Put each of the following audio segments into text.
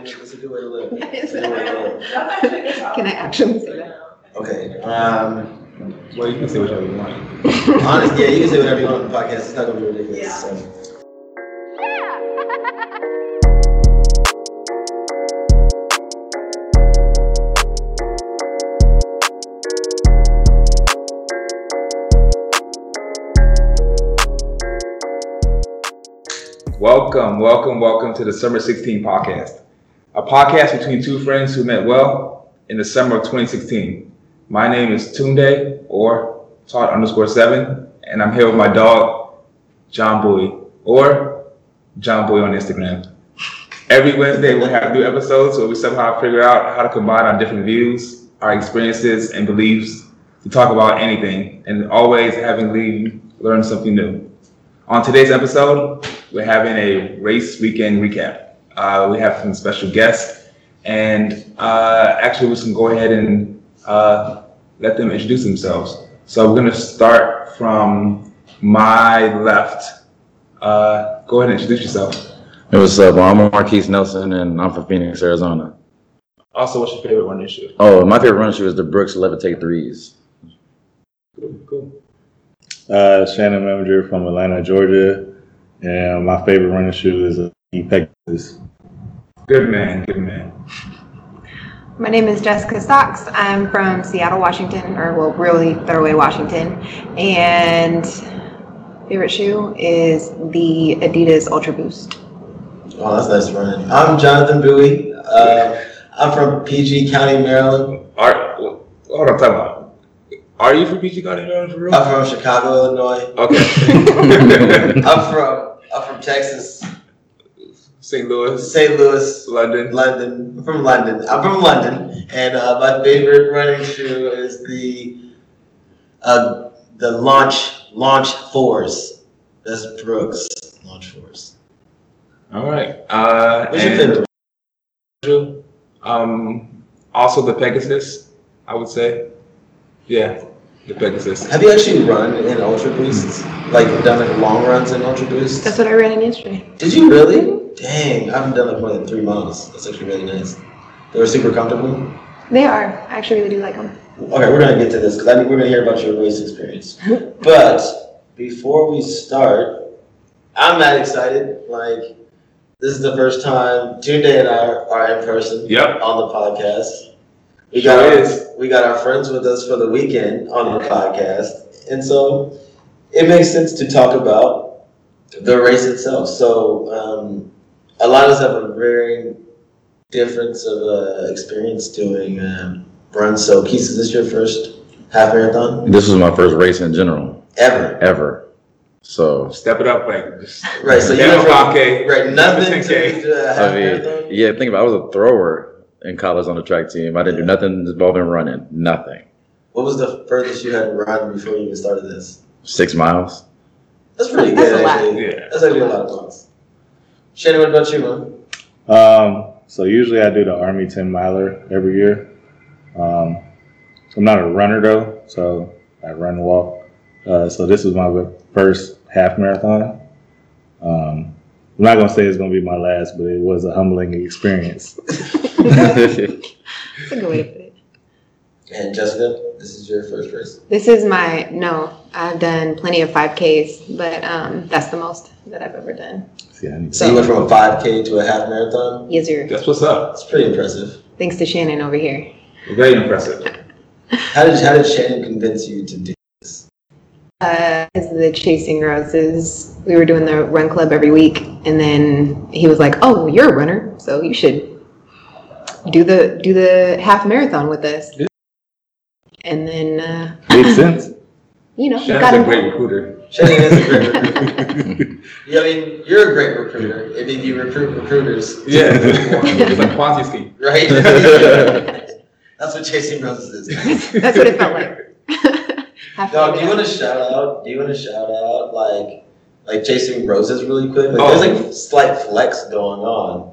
mean, it's a good way to live. It's a good way to live. Can I actually say that? Okay, um, Well, you can say whatever you want. honestly, yeah, you can say whatever you want on the podcast. It's not gonna be ridiculous. Yeah. So. Welcome, welcome, welcome to the Summer 16 podcast, a podcast between two friends who met well in the summer of 2016. My name is Tunde or Todd underscore seven, and I'm here with my dog, John Boy, or John Boy on Instagram. Every Wednesday, we'll have new episodes where we somehow figure out how to combine our different views, our experiences, and beliefs to talk about anything, and always having leave learn something new. On today's episode, we're having a race weekend recap. Uh, we have some special guests, and uh, actually, we can go ahead and uh, let them introduce themselves. So we're gonna start from my left. Uh, go ahead and introduce yourself. Hey, what's up? Well, I'm Marquise Nelson, and I'm from Phoenix, Arizona. Also, what's your favorite running shoe? Oh, my favorite running shoe is the Brooks Levitate threes. Cool, cool. Uh, Shannon Manager from Atlanta, Georgia, and my favorite running shoe is a Pegasus. Good man, good man. My name is Jessica Stocks. I'm from Seattle, Washington, or well, really Thurway, Washington. And favorite shoe is the Adidas Ultra Boost. Oh, that's nice running. I'm Jonathan Bowie. Uh, I'm from PG County, Maryland. Are, hold on, time out. Are you from PG County, Maryland, for real? I'm from Chicago, Illinois. Okay. I'm from I'm from Texas, St. Louis, St. Louis, London. London. I'm from London. I'm from London, and uh, my favorite running shoe is the uh, the Launch Launch Fours. That's Brooks Launch Fours. All right. Uh, What's your favorite? shoe? Um, also the Pegasus, I would say. Yeah, the Pegasus. Have you actually run in Ultra Boosts? Like done like long runs in Ultra Boosts? That's what I ran in yesterday. Did you really? Dang, I haven't done like more than three miles. That's actually really nice. They were super comfortable. They are. I actually really do like them. Okay, we're gonna get to this because I think we're gonna hear about your race experience. but before we start, I'm not excited. Like this is the first time Tunde and I are in person Yep. on the podcast. We Sure got our, is. we got our friends with us for the weekend on the podcast, and so it makes sense to talk about the race itself. So um, a lot of us have a very difference of uh, experience doing um, runs. So, Keith, is this your first half marathon This was my first race in general, ever? ever. So, Step it up, like just Right. So you Yeah, went from 5K, right nothing to, 10K. to a half I mean, marathon. yeah, think about it. I was a thrower in college on the track team. I didn't do nothing involving running, nothing. What was the furthest you had to run before you even started this? Six miles. That's pretty That's good, a lot. actually. Yeah. That's actually a lot of miles. Shannon, what about you, man? Um, so usually I do the Army 10 miler every year. Um, I'm not a runner though, so I run and walk. Uh, so this was my first half marathon. Um, I'm not gonna say it's gonna be my last, but it was a humbling experience. That's a good way to put it. And Jessica, this is your first race. This is my no. I've done plenty of 5Ks, but um, that's the most that I've ever done. See, I need So you went from a 5K to a half marathon. Yes, sir. That's what's up. It's pretty impressive. Thanks to Shannon over here. Very impressive. How did how did Shannon convince you to do this? Uh, as the Chasing Roses, we were doing the run club every week, and then he was like, "Oh, you're a runner, so you should do the do the half marathon with us." And then, uh, Makes sense. you know, we Shannon's got a him. great recruiter. Shannon is a great recruiter. yeah, I mean, you're a great recruiter. I mean, you recruit recruiters. Yeah, it's like Ponzi scheme. Right? That's what chasing roses is. That's what it felt like. Half Dog, do you want to shout out? Do you want to shout out like like chasing roses really quick? Like Oh. there's like slight flex going on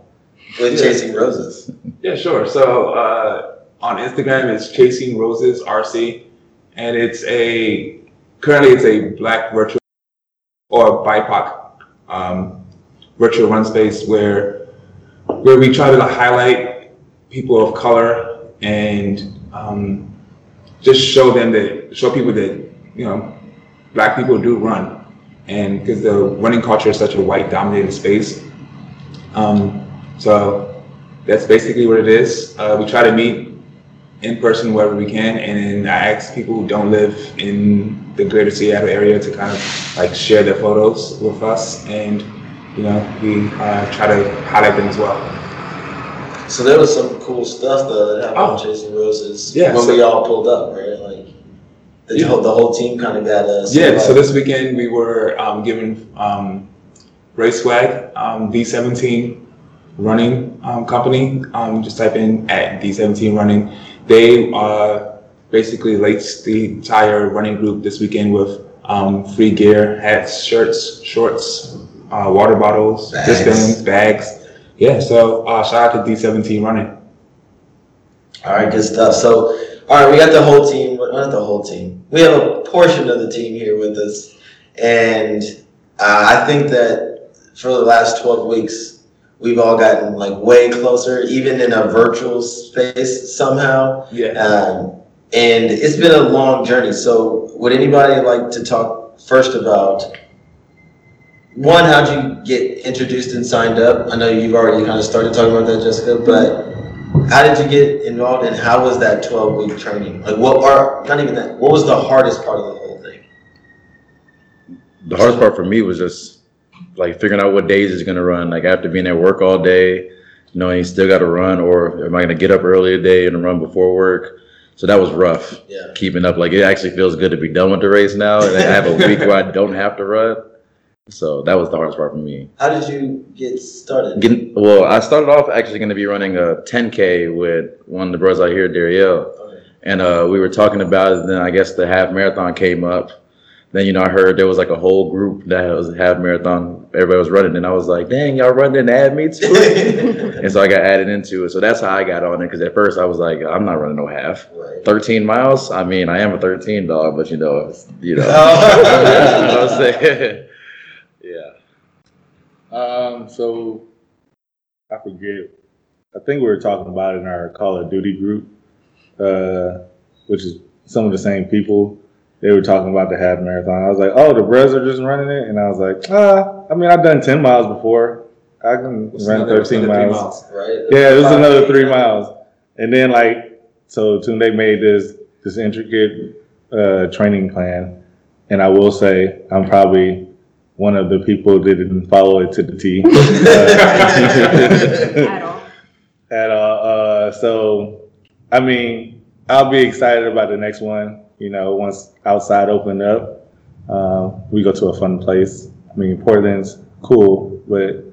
with Yeah. chasing roses. Yeah, sure. So uh, on Instagram, it's Chasing Roses RC, and it's a currently it's a Black virtual or BIPOC um, virtual run space where where we try to highlight people of color and um, just show them that show people that you know black people do run. And because the running culture is such a white dominated space um, so that's basically what it is. Uh, we try to meet in person wherever we can and then i ask people who don't live in the greater seattle area to kind of like share their photos with us and you know we uh, try to highlight them as well So there was some cool stuff though that happened Oh. Chasing Roses Yeah, when so- we all pulled up, right? Like the, Yeah. whole, the whole team kind of got us. Yeah, so this weekend we were um, given um, Race Swag, um, D17 Running um, Company. Um, just type in at D17 Running. They uh, basically laced the entire running group this weekend with um, free gear, hats, shirts, shorts, uh, water bottles, Bags. bags. Yeah, so uh, shout out to D17 Running. All right, good stuff. So, all right, we got the whole team. Not the whole team. We have a portion of the team here with us, and uh, I think that for the last twelve weeks, we've all gotten like way closer, even in a virtual space somehow. Yeah. Um, and it's been a long journey. So, would anybody like to talk first about one? How'd you get introduced and signed up? I know you've already kind of started talking about that, Jessica, but how did you get involved and how was that 12 week training? Like, what are not even that? What was the hardest part of the whole thing? The hardest part for me was just like figuring out what days it's gonna run. Like after being at work all day, knowing you still got to run, or am I gonna get up early today and run before work? So that was rough. Yeah. Keeping up, like it actually feels good to be done with the race now, and I have a week where I don't have to run. So that was the hardest part for me. How did you get started? Getting, well, I started off actually going to be running a 10K with one of the brothers out here, Dariel. Okay. And uh, we were talking about it. Then I guess the half marathon came up. Then, you know, I heard there was like a whole group that was half marathon. Everybody was running. And I was like, dang, y'all running add me to it? and so I got added into it. So that's how I got on it. Because at first I was like, I'm not running no half. Right. 13 miles? I mean, I am a 13 dog, but you know, it's, you know. Oh. you know I'm saying? yeah. Um, so I forget. I think we were talking about it in our Call of Duty group, uh, which is some of the same people. They were talking about the half marathon. I was like, "Oh, the Bros are just running it," and I was like, "Ah, I mean, I've done ten miles before. I can What's run another- thirteen another three miles." Right. Yeah, it was another three miles. And then like so Tunde made this this intricate uh, training plan. And I will say I'm probably one of the people that didn't follow it to the T. Uh, At all. at all. Uh, so I mean, I'll be excited about the next one. You know, once outside opened up, um, we go to a fun place. I mean, Portland's cool, but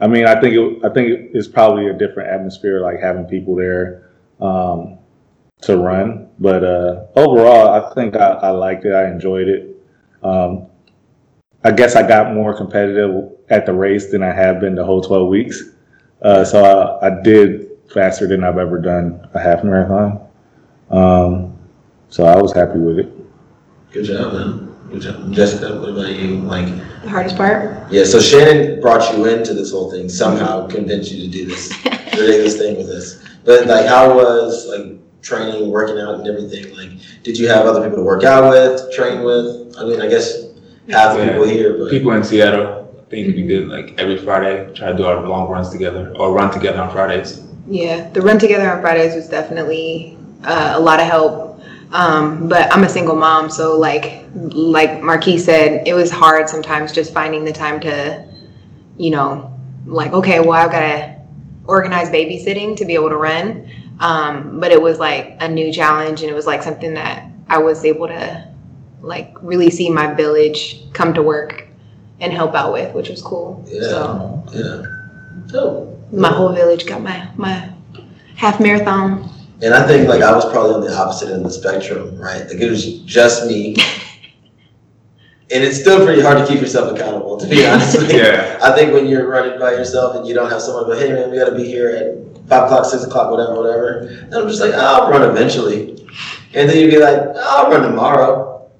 I mean, I think it, I think it's probably a different atmosphere, like having people there um, to run. But uh, overall, I think I, I liked it. I enjoyed it. Um, I guess I got more competitive at the race than I have been the whole 12 weeks. Uh, so I, I did faster than I've ever done a half marathon. Um, so I was happy with it. Good job, man. Good job. Jessica, what about you? Like, The hardest part? yeah, so Shannon brought you into this whole thing, somehow convinced you to do this, to do this thing with us. But like, how was like training, working out and everything? Like, did you have other people to work out with, train with? I mean, I guess half the Yeah. people here, but. People in Seattle, I think we did like every Friday, try to do our long runs together or run together on Fridays. Yeah, the run together on Fridays was definitely uh, a lot of help. Um, but I'm a single mom, so like like Marquis said, it was hard sometimes just finding the time to, you know, like okay, well I've got to organize babysitting to be able to run. Um, but it was like a new challenge, and it was like something that I was able to like really see my village come to work and help out with, which was cool. Yeah. So Yeah. Oh. my whole village got my my half marathon. And I think like I was probably on the opposite end of the spectrum, right? Like it was just me. and it's still pretty hard to keep yourself accountable, to be honest with you. Yeah. I think when you're running by yourself and you don't have someone go, hey man, we gotta be here at five o'clock, six o'clock, whatever, whatever. And I'm just like, I'll run eventually. And then you'd be like, I'll run tomorrow.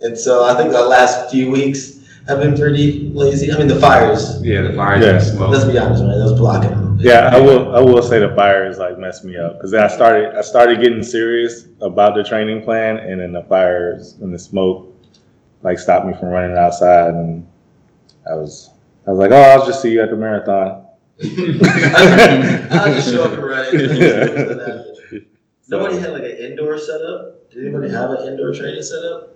And so I think the last few weeks have been pretty lazy. I mean, the fires, Yeah, the fires Yeah. let's be honest, right? That was blocking them. Yeah, I will. I will say the fires like messed me up because then I started. I started getting serious about the training plan, and then the fires and the smoke like stopped me from running outside. And I was, I was like, oh, I'll just see you at the marathon. I'll just show up and run it. Nobody had like an indoor setup. Did anybody have an indoor training setup?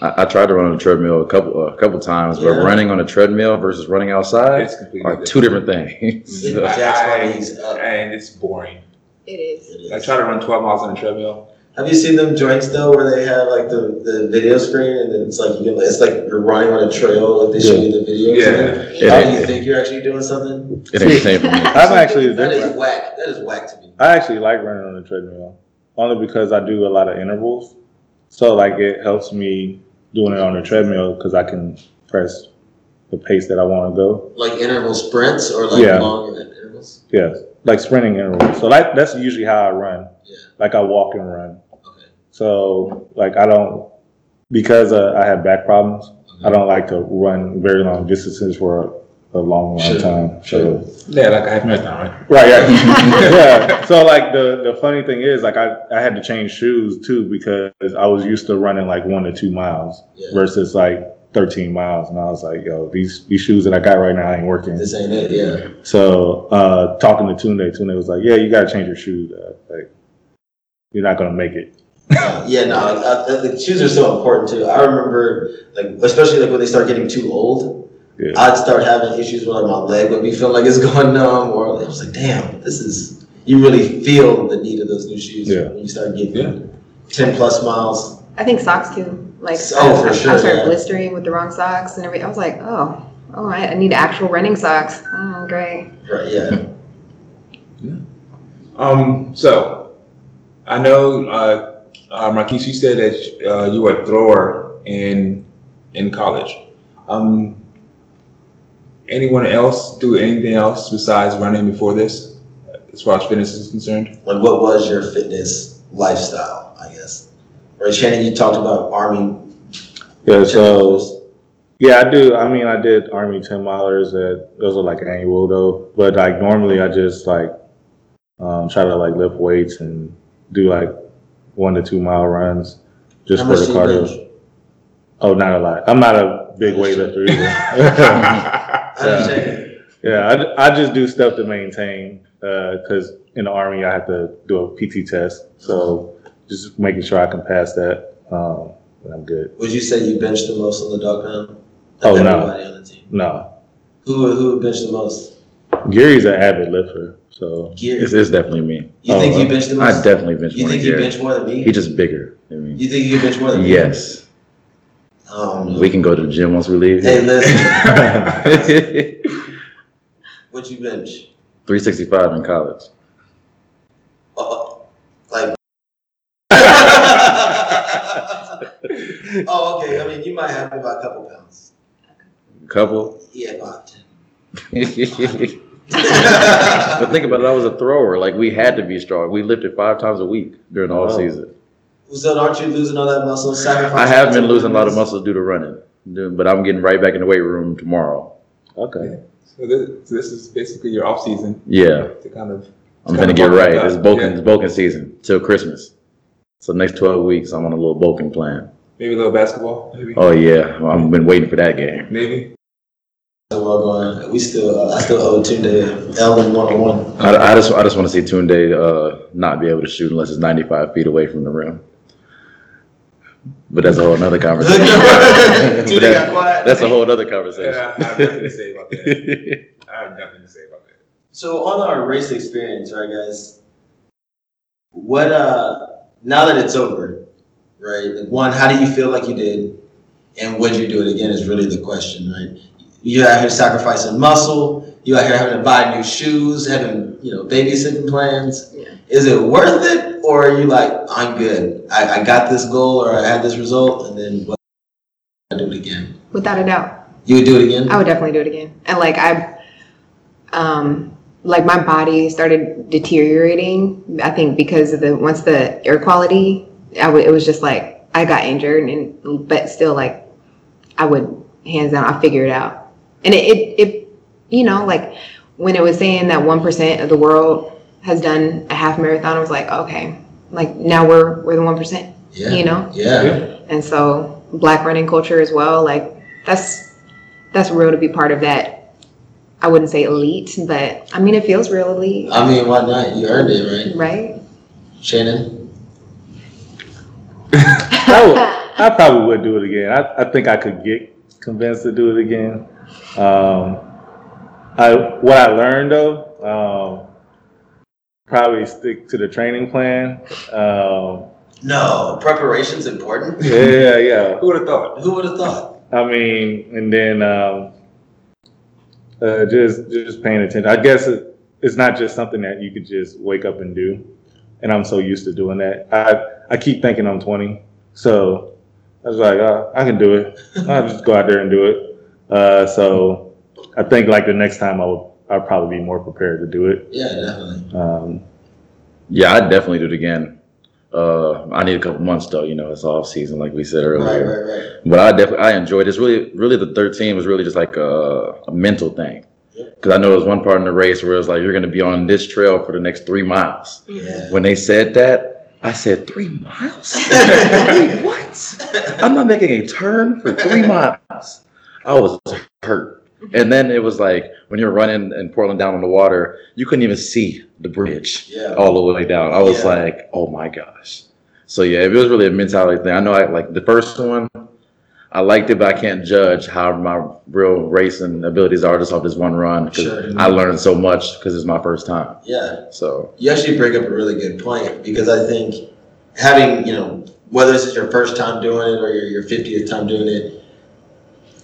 I, I tried to run on a treadmill a couple a couple times, but Yeah. running on a treadmill versus running outside are two different things. It jacks my and it's boring. It is. It I is. try to run 12 miles on a treadmill. Have you seen them joints though, where they have like the, the video screen and then it's like you can, it's like you're running on a trail, like they show you the videos. Yeah. Yeah. How do you think you're actually doing something? It ain't the same for me. I'm actually. That is whack. That is whack to me. I actually like running on the treadmill only because I do a lot of intervals. So like it helps me doing it on the treadmill because I can press the pace that I want to go. Like interval sprints or like Yeah. longer intervals. Yes, like sprinting intervals. So like that's usually how I run. Yeah. Like I walk and run. Okay. So like I don't because uh, I have back problems. I don't like to run very long distances for a, long, long Sure, time. sure. So Yeah, like a half marathon, right? right, yeah, yeah. So like the the funny thing is like I I had to change shoes too because I was used to running like one to two miles Yeah. versus like. 13 miles and I was like, yo, these these shoes that I got right now ain't working. This ain't it. Yeah. So uh, talking to Tunde, Tunde was like, "Yeah, you gotta change your shoes. Uh, like, you're not gonna make it." Uh, yeah, no, uh, the shoes are so important too. I remember, like, especially like when they start getting too old, Yeah. I'd start having issues where like my leg would be feeling like it's going numb, or I was like, damn, this is. You really feel the need of those new shoes Yeah. when you start getting Yeah. ten plus miles. I think socks too. Like Oh, for I, sure, I started yeah. blistering with the wrong socks and everything. I was like, oh, oh, I, I need actual running socks. Oh, great. Right? Yeah. Um, so I know, uh, uh, Marquise, you said that uh, you were a thrower in in college. Um, anyone else do anything else besides running before this, as far as fitness is concerned? Like, what was your fitness lifestyle? I guess. Right, Shannon, you talked about army. Yeah. So yeah, I do. I mean, I did Army ten milers. That those are like annual though. But like normally, I just like um, try to like lift weights and do like one to two mile runs just How for the cardio. Oh, not a lot. I'm not a big weightlifter either. Checking. Yeah, I, I just do stuff to maintain because in the army I have to do a PT test, so just making sure I can pass that. Um, I'm good. Would you say you benched the most on the dog pound? Oh, no. Everybody on the team. No, Who who benched the most? Gary's an avid lifter, so. It's, it's definitely me. You Oh, think you uh, benched the most I definitely bench You more than think you Gary. bench more than me? He just bigger than me. You think you bench more than me? Yes. Oh. We can go to the gym once we leave. Hey, listen. 365 what you bench? 365 in college. Uh, like. oh, okay. I mean, you might have about a couple pounds. Couple. Yeah, about ten. but think about it, I was a thrower. Like we had to be strong. We lifted five times a week during the off Oh. season. So aren't you losing all that muscle? Sacrificing I have been losing a lot of muscle due to running, but I'm getting right back in the weight room tomorrow. okay. So this, so this is basically your off season Yeah, to kind of. I'm It's gonna kinda get bulking right. up. It's bulking, Yeah. it's bulking season till Christmas. So next 12 weeks, I'm on a little bulking plan. Maybe a little basketball, maybe. Oh yeah, well, I've been waiting for that game. Maybe. So well going. We still, uh, I still owe Tunde Ellen one on one. I, I just, I just want to see Tunde uh, not be able to shoot unless it's 95 feet away from the rim. But that's a whole other conversation. Tunde that- quiet. that's a whole other conversation. Yeah, I have nothing to say about that. I have nothing to say about that. So on our race experience, right, guys? What uh now that it's over, right? Like one, how do you feel like you did, and would you do it again? Is really the question, right? You out here sacrificing muscle. You out here having to buy new shoes, having you know babysitting plans. Yeah. Is it worth it, or are you like, I'm good. I, I got this goal, or I had this result, and then what? I do it again. Without a doubt. You would do it again? I would definitely do it again. And like I, um, like my body started deteriorating. I think because of the once the air quality, I would. It was just like I got injured, and but still like I would hands down. I figure it out, and it it, it you know like when it was saying that one percent of the world has done a half marathon, I was like, okay, like now we're we're the one percent, Yeah. you know. Yeah. And so black running culture as well, like that's that's real to be part of that. I wouldn't say elite, but I mean it feels real elite, I mean, why not? You earned it, right? right? Shannon? I, would, I probably would do it again. I, I think I could get convinced to do it again. Um, I what I learned though, um, probably stick to the training plan. Um, No, preparation's important. yeah, yeah. Who would have thought? Who would have thought? I mean, and then um, uh, just just paying attention. I guess it, it's not just something that you could just wake up and do, and I'm so used to doing that. I I keep thinking I'm 20, so I was like, oh, I can do it. I'll just go out there and do it. Uh, so I think like the next time I would I'd probably be more prepared to do it. Yeah, definitely. Um, Yeah, I'd definitely do it again. Uh, I need a couple months though. You know, it's off season, like we said earlier. right, right. right. But I definitely I enjoyed it. It's really really the 13 was really just like a, a mental thing. Because I know there was one part in the race where it was like you're going to be on this trail for the next three miles. Yeah. When they said that, I said three miles. Wait, what? I'm not making a turn for three miles. I was hurt. And then it was like when you're running in Portland down on the water, you couldn't even see the bridge Yeah. all the way down. I was Yeah. like, oh my gosh. So yeah, it was really a mentality thing. I know I like the first one, I liked it, but I can't judge how my real racing abilities are just off this one run because Sure. I learned so much because it's my first time. Yeah. So You actually bring up a really good point because I think having, you know, whether this is your first time doing it or your, your 50th time doing it,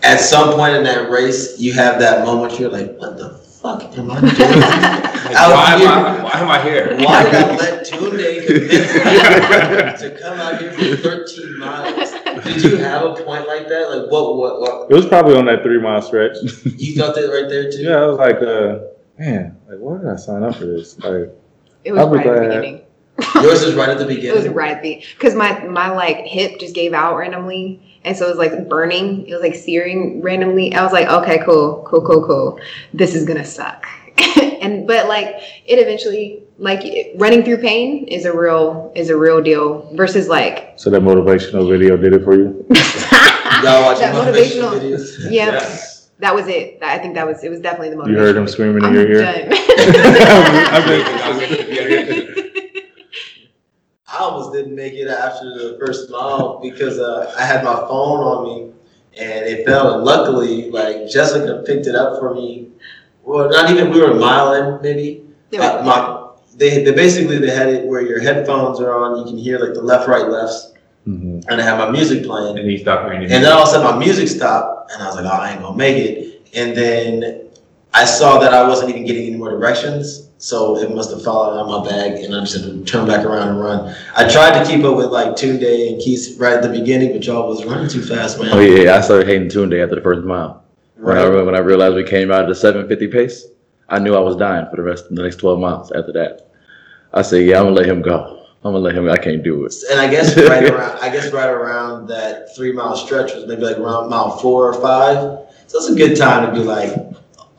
at some point in that race, you have that moment you're like, what the fuck am I doing? Like, Out why, am here. I, why am I here? Why did I let Tunde convince me to come out here for 13 miles? Did you have a point like that? Like, what, what, what? it was probably on that three mile stretch. You felt it right there too? Yeah, I was like, uh, man, like why did I sign up for this? Like, It was I'll right at the beginning. Yours is right at the beginning. It was right at the because my my like hip just gave out randomly, and so it was like burning. It was like searing randomly. I was like, okay, cool, cool, cool, cool. This is gonna suck. and but like it eventually like running through pain is a real is a real deal versus like so that motivational video did it for you. Y'all watching that motivational motivational. videos? Yeah, Yes. that was it. I think that was it was definitely the motivation. You heard him screaming in I'm your ear. done. I almost didn't make it after the first mile because uh, I had my phone on me and it fell. And luckily, like Jessica picked it up for me. Well, not even we were a mile in, maybe. Uh, my, they, they basically they had it where your headphones are on. You can hear like the left, right, lefts, hmm and I had my music playing. And he stopped hearing And then all of a sudden my music stopped, and I was like, oh, I ain't gonna make it. And then I saw that I wasn't even getting any more directions, so it must have fallen out of my bag, and I just had to turn back around and run. I tried to keep up with like Tunde and Keith right at the beginning, but y'all was running too fast, man. oh yeah, I started hating Tunde after the first mile. When I Right. when I realized we came out at the 750 pace, I knew I was dying for the rest of the next 12 miles after that. I said, yeah, I'm gonna let him go. I'm gonna let him. I can't do it. And I guess right around, I guess right around that three mile stretch was maybe like around mile four or five. So it's a good time to be like,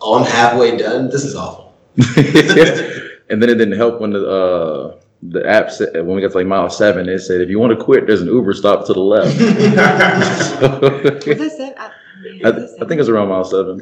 oh, I'm halfway done. This is awful. and then it didn't help when the uh, the app said when we got to like mile seven, it said if you want to quit, there's an Uber stop to the left. was I, that said? I, I think it was around mile seven.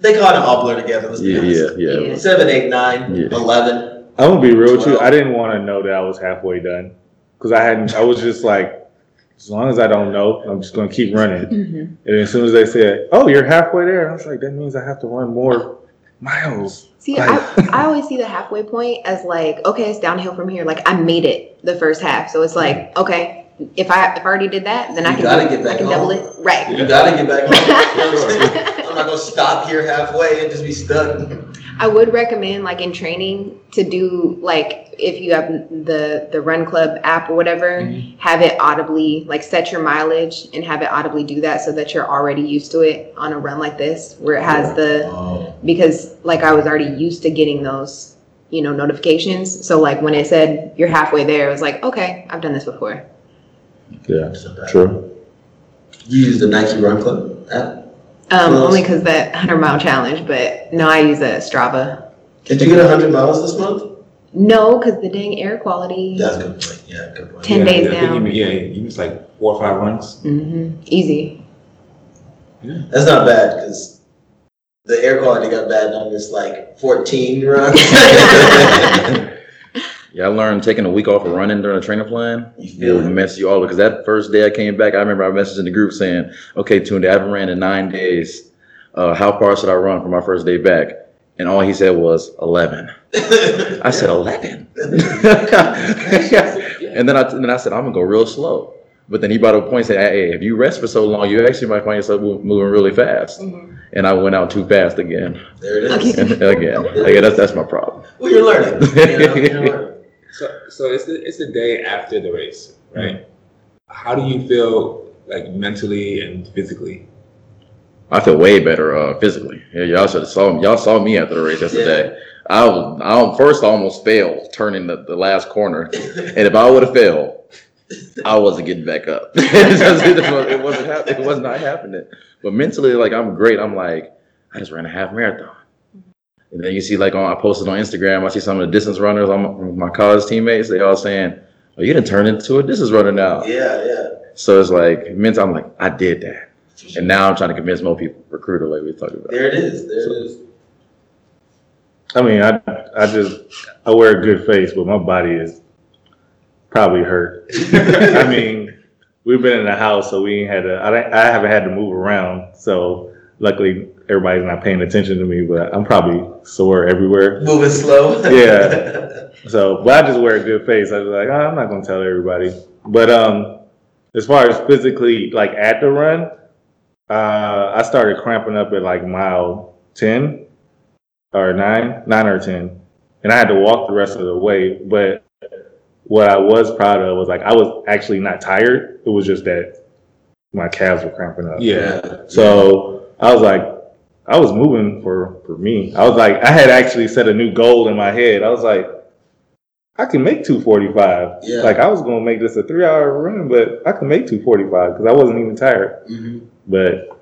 they caught it all blur together. Let's be Yeah, honest. yeah, yeah. Yeah. Seven, eight, nine, Yeah. eleven. I'm gonna be real with you. I didn't want to know that I was halfway done because I hadn't. I was just like, as long as I don't know, I'm just gonna keep running. Mhm. And as soon as they said, "Oh, you're halfway there," I was like, "That means I have to run more miles." See, I, I always see the halfway point as like, okay, it's downhill from here. Like I made it the first half, so it's like, okay, if I if I already did that, then I can gotta do- get back I can double home. it. Right. You gotta get back home. You know what I'm not gonna stop here halfway and just be stuck. I would recommend like in training to do like if you have the the Run Club app or whatever, Mm-hmm. have it audibly like set your mileage and have it audibly do that so that you're already used to it on a run like this where it has the Oh, because like I was already used to getting those you know notifications. So like when it said you're halfway there, it was like okay, I've done this before. Yeah, so true. You use the Nike Run Club app? Um, Close. only because that hundred mile challenge, but no, I use a Strava. Did you get hundred miles this month? No, because the dang air quality. That's a good point. Yeah, good point. Ten Yeah, days I think down. You, yeah, you missed like four or five runs. Mm-hmm. Easy. Yeah. That's not bad because the air quality got bad on this like fourteen run. Yeah, I learned taking a week off of running during a training plan you feel will it? mess you all because that first day I came back, I remember I messaged in the group saying, "Okay, Tunde, I haven't ran in nine days. Uh, how far should I run for my first day back?" And all he said was 11. I said 11. and then I and then I said I'm gonna go real slow. But then he brought up a point and said, "Hey, if you rest for so long, you actually might find yourself moving really fast." And I went out too fast again. There it is. Okay. again, again, that's that's my problem. Well, you're learning. You know, you're learning. So, so it's the it's the day after the race, right? How do you feel like mentally and physically? I feel way better uh, physically. Yeah, y'all should have saw y'all saw me after the race yesterday. I was I first I almost failed turning the, the last corner, and if I would have failed, I wasn't getting back up. it, just- it was- it wasn't hap- it was not happening. But mentally, like I'm great. I'm like I just ran a half marathon, and then you see like on I posted on Instagram. I see some of the distance runners on my, my college teammates. They all saying, "Oh, you didn't turn into a distance runner now." Yeah, yeah. So it's like mentally, I'm like I did that, and now I'm trying to convince more people, recruiter, like we talked about. There it is. There it is. I mean, I I just I wear a good face, but my body is probably hurt. I mean, we've been in the house, so we ain't had to. I, I haven't had to move around, so luckily everybody's not paying attention to me. But I'm probably sore everywhere. Moving slow. Yeah. So, but I just wear a good face. I was like, oh, I'm not gonna tell everybody. But um, as far as physically, like at the run, uh, I started cramping up at like mile ten or nine, nine or ten, and I had to walk the rest of the way. But what I was proud of was like I was actually not tired. It was just that my calves were cramping up. Yeah, So I was like, I was moving for for me. I was like, I had actually set a new goal in my head. I was like, I can make 245. Yeah. Like I was gonna make this a three hour run, but I can make 245 because I wasn't even tired. Mhm. But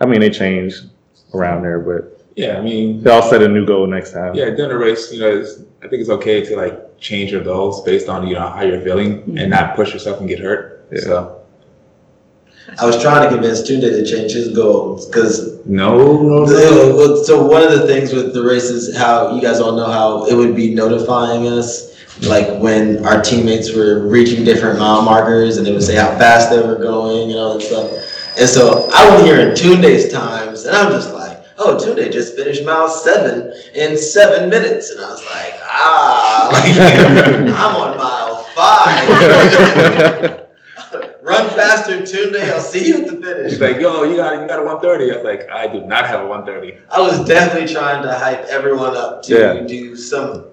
I mean, it changed around there, but yeah. I mean, they all set a new goal next time. yeah. During the race, you know, it's, I think it's okay to like change your goals based on you know how you're feeling and not push yourself and get hurt. Yeah. So I was trying to convince Tunde to change his goals because no, no, no. so one of the things with the race is how you guys all know how it would be notifying us like when our teammates were reaching different mile markers and it would say how fast they were going and all that stuff. And so I went here in Tunde's times and I'm just like, oh, Tunde just finished mile seven in seven minutes. And I was like, ah, like, I'm on mile five. Run faster, Tunde. I'll see you at the finish. She's like, yo, you got you got a 130. I was like, I do not have a 130. I was definitely trying to hype everyone up to Yeah. do some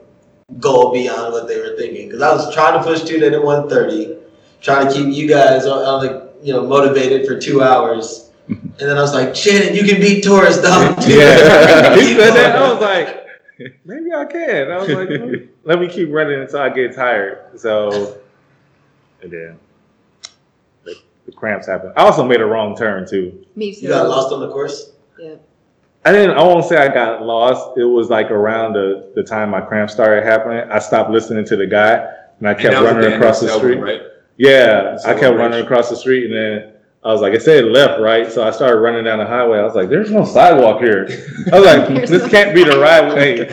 goal beyond what they were thinking. Because I was trying to push Tunde to 130, trying to keep you guys on, on the you know motivated for two hours. And then I was like, Shannon, you can beat Taurus, dog. Yeah. he said that. I was like, maybe I can. I was like, let me, let me keep running until I get tired. So, and then the, the cramps happened. I also made a wrong turn too. Me too. You got lost on the course. Yeah. I didn't. I won't say I got lost. It was like around the, the time my cramps started happening. I stopped listening to the guy and I kept that was at running end across the Selby, street. right? Yeah, I kept Celebration. running across the street, and then I was like, it said left, right? So I started running down the highway. I was like, there's no sidewalk here. I was like, this can't be the right way.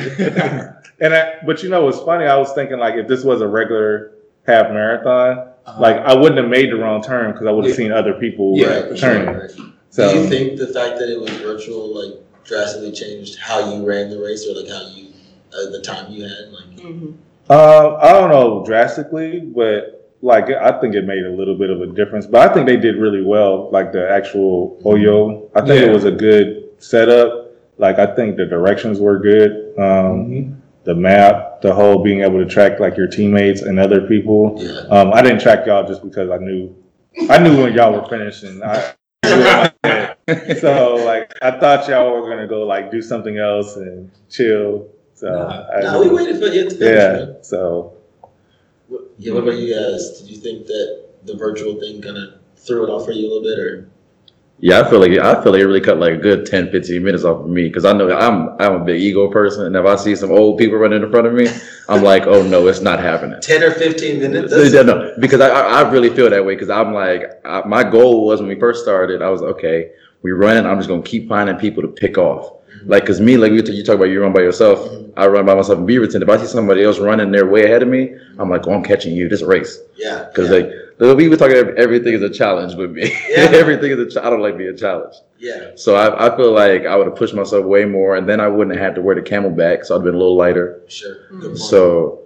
and I, but you know, what's funny? I was thinking like, if this was a regular half marathon, like I wouldn't have made the wrong turn because I would have Yeah. seen other people Yeah, for sure. turning. So Do you think the fact that it was virtual like drastically changed how you ran the race or like how you uh, the time you had? Like, Mhm. Uh, I don't know drastically, but like I think it made a little bit of a difference. But I think they did really well. Like the actual Oyo, I think Yeah. it was a good setup. Like I think the directions were good. Um, Mhm. The map, the whole being able to track like your teammates and other people. yeah. Um, I didn't track y'all just because I knew I knew when y'all were finishing. I, so like I thought y'all were gonna go like do something else and chill. So Nah. I, Nah, we waited for you to finish. yeah. man. So What- Yeah, what about you guys? Did you think that the virtual thing kind of threw it off for you a little bit, or Yeah, I feel like I feel like it really cut like a good 10, 15 minutes off of me because I know I'm I'm a big ego person, and if I see some old people running in front of me, I'm like, oh no, it's not happening. Ten or fifteen minutes. No, no, because I, I really feel that way because I'm like I, my goal was when we first started I was okay we run I'm just gonna keep finding people to pick off mm-hmm. like because me like you, you talk about you run by yourself mm-hmm. I run by myself in Beaverton if I see somebody else running their way ahead of me I'm like oh I'm catching you this race Yeah. because yeah, like we were talking everything is a challenge with me Yeah. everything is a ch- I don't like being challenged yeah. so I, I feel like I would have pushed myself way more and then I wouldn't have had to wear the camelback so I'd been a little lighter Sure. Good point. so,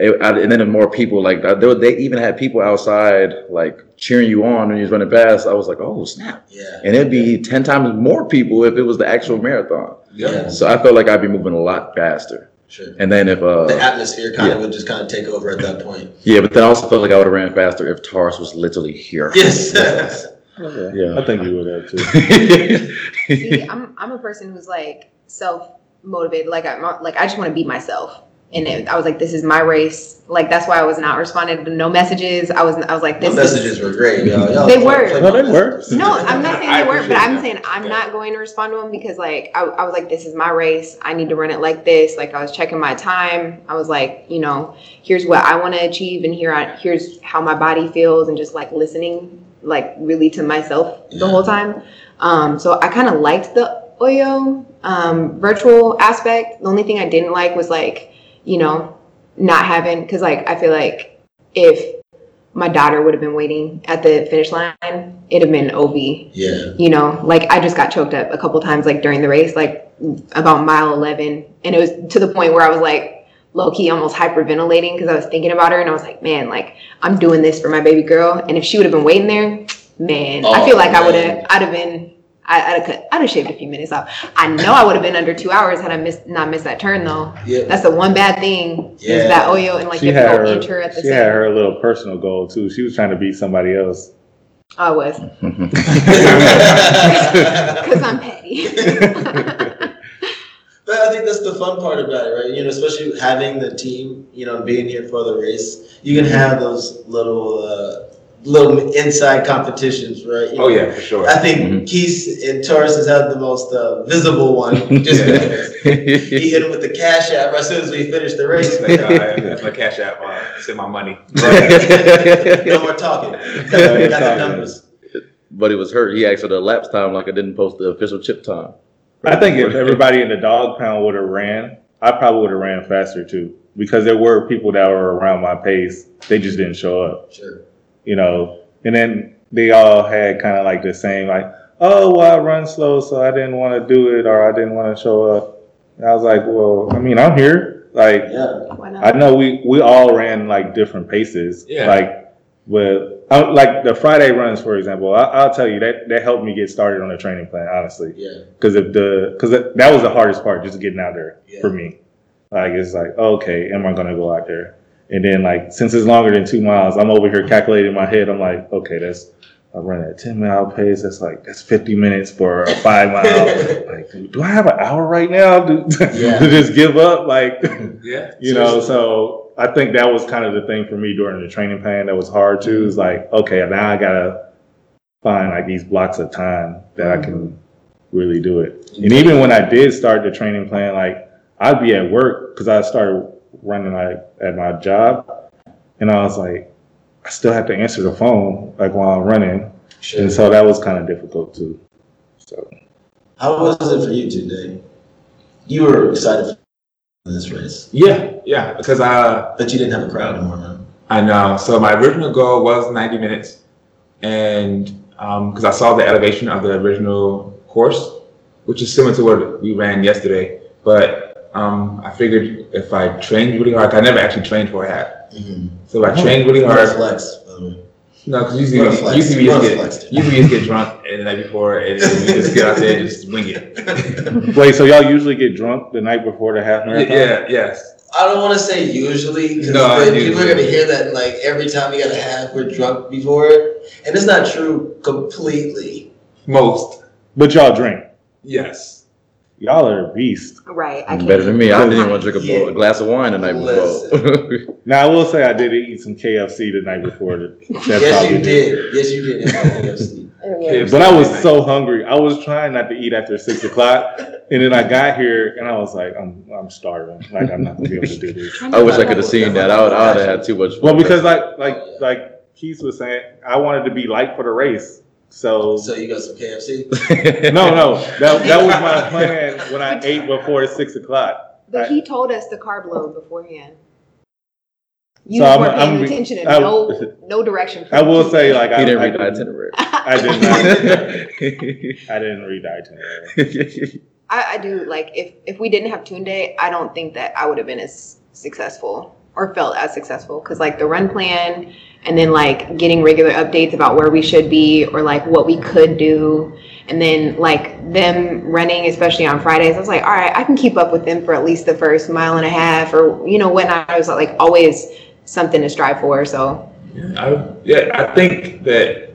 it, I, and then the more people like they, they even had people outside like cheering you on when you was running past. I was like, oh snap! yeah. And it'd be ten times more people if it was the actual marathon. Yeah. So I felt like I'd be moving a lot faster. Sure. And then if The uh atmosphere kind of would just kind of take over at that point. yeah, but then I also felt like I would have ran faster if Taurus was literally here. Yes. Yeah. I think you would have too. See, I'm I'm a person who's like self motivated. Like I'm like I just want to be myself. And it, I was like, this is my race. Like that's why I was not responding to no messages. I was I was like, The this messages is. were great, y'all. Y'all They were. play No, they were. No, I'm not saying they weren't, but I'm that. saying I'm Yeah. not going to respond to them because like I, I was like, this is my race. I need to run it like this. Like I was checking my time. I was like, you know, here's what I want to achieve, and here I, here's how my body feels, and just like listening, like really to myself the whole time. Um, so I kind of liked the Oyo um, virtual aspect. The only thing I didn't like was like, you know, not having because like I feel like if my daughter would have been waiting at the finish line, it'd have been OV Yeah. you know like i just got choked up a couple times like during the race like about mile 11 and it was to the point where i was like low-key almost hyperventilating because i was thinking about her and i was like man like i'm doing this for my baby girl. And if she would have been waiting there man i oh, feel Oh, like i would have i'd have been I, I'd have I'd have shaved a few minutes off. I know I would have been under two hours had I missed not missed that turn though. Yeah. That's the one bad thing Yeah. is that Oyo and like she you have had to go her, enter at the she same. had her little personal goal too. She was trying to beat somebody else. I was because I'm petty. But I think that's the fun part about it, right? You know, especially having the team, you know, being here for the race, you can have those little, uh, little inside competitions, right? You Oh know, yeah, for sure. I think Keith and Taurus has had the most uh, visible one, just Yeah. because he hit him with the cash app as soon as we finished the race. Like, that's my cash app. Uh, send my money. no more talking. Got got the numbers. but it was hurt. He asked for the lapse time like I didn't post the official chip time. I think if everybody in the dog pound would have ran, I probably would have ran faster too. Because there were people that were around my pace. They just didn't show up. Sure. You know, and then they all had kind of like the same, like, oh, well, I run slow, so I didn't want to do it, or I didn't want to show up. And I was like, well, I mean, I'm here. Like, Yeah. Why I know we we all ran like different paces. Yeah. Like, with I, like the Friday runs, for example, I, I'll tell you that that helped me get started on the training plan, honestly. Yeah. Because if the because that was the hardest part, just getting out there Yeah. for me. Like it's like, okay, am I gonna go out there? And then like since it's longer than two miles, I'm over here calculating in my head. I'm like, okay, that's I run at ten mile pace. That's like that's 50 minutes for a five mile. like, do, do I have an hour right now to, Yeah. to just give up? Like, Yeah. you know. So I think that was kind of the thing for me during the training plan. That was hard too. Is like, okay, now I gotta find like these blocks of time that I mm-hmm. can really do it. And even when I did start the training plan, like I'd be at work because I started running like at my job, and I was like, I still have to answer the phone like while I'm running, Sure. and so that was kind of difficult too. So How was it for you today? You were excited for this race, Yeah, yeah. Because I but you didn't have a crowd anymore, man. I know. So my original goal was 90 minutes, and um, because I saw the elevation of the original course, which is similar to what we ran yesterday, but um, I figured if I trained really hard, I never actually trained for a half. Mm-hmm. So if I trained really hard. flex, by the way. No, because usually, What a flex. usually we just a get usually we just get drunk and the night before, and then we just get out there and just wing it. wait, so y'all usually get drunk the night before the half marathon? yeah, yes. I don't want to say usually because No, people are gonna hear that like every time we got a half, we're drunk before it, and it's not true completely. Most. But y'all drink. Yes. Y'all are a beast. Right. I mm, can't Better than me. I didn't even want to drink a, bowl- a glass of wine the night before. Now I will say I did eat some KFC the night before. That yes, you did. Yes, you did. in KFC. KFC. But I was so hungry. I was trying not to eat after six o'clock, and then I got here and I was like, I'm I'm starving. Like I'm not gonna be able to do this. I wish I could have seen that. I would, I would have had too much fun. Well, because like like like Keith was saying, I wanted to be light for the race. So So you got some KFC? no, no, that that was my plan when I ate before six o'clock. But he told us the carb load beforehand. You So just I'm- weren't paying I'm- attention and I- no no direction. I will say, like I, didn't I, read the itinerary. I did not. I didn't read the itinerary. I, I do like if if we didn't have Tunde, I don't think that I would have been as successful or felt as successful because like the run plan and then like getting regular updates about where we should be or like what we could do. And then like them running especially on fridays i was like all right i can keep up with them for at least the first mile and a half or you know whatnot. I was like always something to strive for so. I, yeah, I think that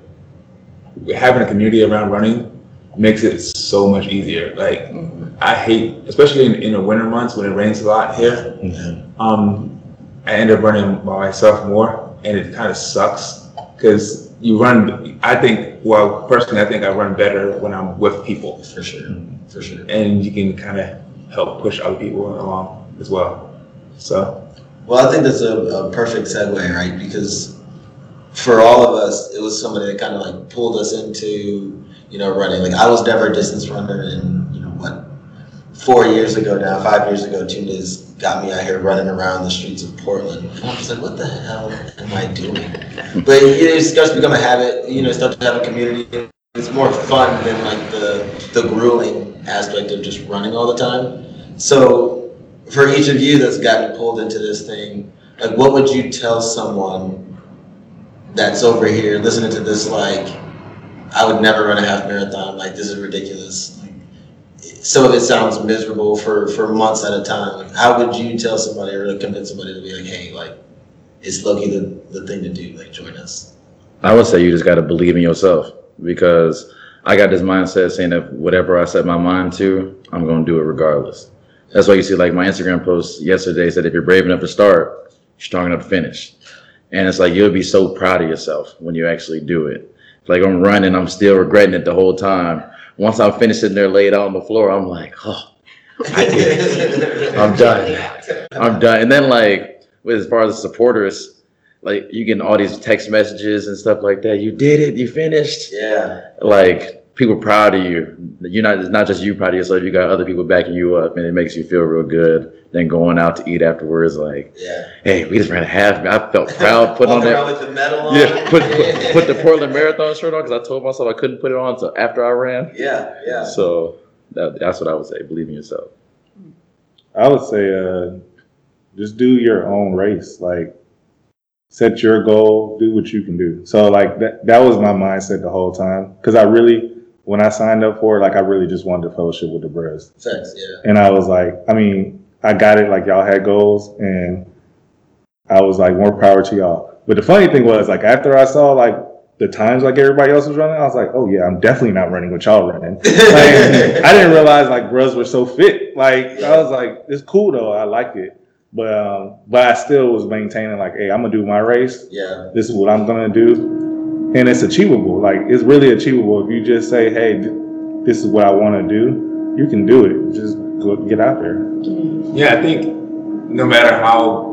having a community around running makes it so much easier. Like, I hate, especially in, in the winter months when it rains a lot here. Um, I end up running by myself more, and it kind of sucks because you run. I think, well, personally, I think I run better when I'm with people, For sure, for sure. and you can kind of help push other people along as well. So, Well, I think that's a, a perfect segue, right? Because for all of us, it was somebody that kind of like pulled us into, you know, running. Like I was never a distance runner, and you know what, four years ago now, five years ago, two days got me out here running around the streets of Portland. And I was like, what the hell am I doing? But it starts to become a habit. You know, start to have a community. It's more fun than like the the grueling aspect of just running all the time. So for each of you that's gotten pulled into this thing, like what would you tell someone that's over here listening to this like I would never run a half marathon, like this is ridiculous. Some of it sounds miserable for, for months at a time. How would you tell somebody or convince somebody to be like, hey, like it's Loki the, the thing to do, like join us. I would say you just got to believe in yourself because I got this mindset saying that whatever I set my mind to, I'm going to do it regardless. That's why you see, like my Instagram post yesterday said, if you're brave enough to start, you're strong enough to finish. And it's like you'll be so proud of yourself when you actually do it. Like I'm running, I'm still regretting it the whole time. Once I'm finished sitting there laid out on the floor, I'm like, oh, I did it. I'm done. I'm done. And then like with as far as the supporters, like you getting all these text messages and stuff like that. You did it. You finished. Yeah. Like people proud of you. You're not. It's not just you proud of yourself. You got other people backing you up, and it makes you feel real good. Then going out to eat afterwards, like, Yeah. hey, we just ran a half. I felt proud putting on that. with the medal on. Yeah, put, put put the Portland Marathon shirt on because I told myself I couldn't put it on until after I ran. Yeah, yeah. So that, that's what I would say. Believe in yourself. I would say, uh, just do your own race. Like, set your goal, do what you can do. So, like that that was my mindset the whole time. Because I really, when I signed up for it, like I really just wanted to fellowship with the bros. Thanks, yeah. And I was like, I mean, I got it. Like y'all had goals, and I was like, more power to y'all. But the funny thing was, like after I saw like the times like everybody else was running, I was like, oh yeah, I'm definitely not running what y'all running. Like, I didn't realize like bros were so fit. Like I was like, it's cool though. I like it. But um, but I still was maintaining like, hey, I'm gonna do my race. Yeah. This is what I'm gonna do, and it's achievable. Like it's really achievable if you just say, hey, this is what I want to do. You can do it. Just go get out there. Yeah, I think no matter how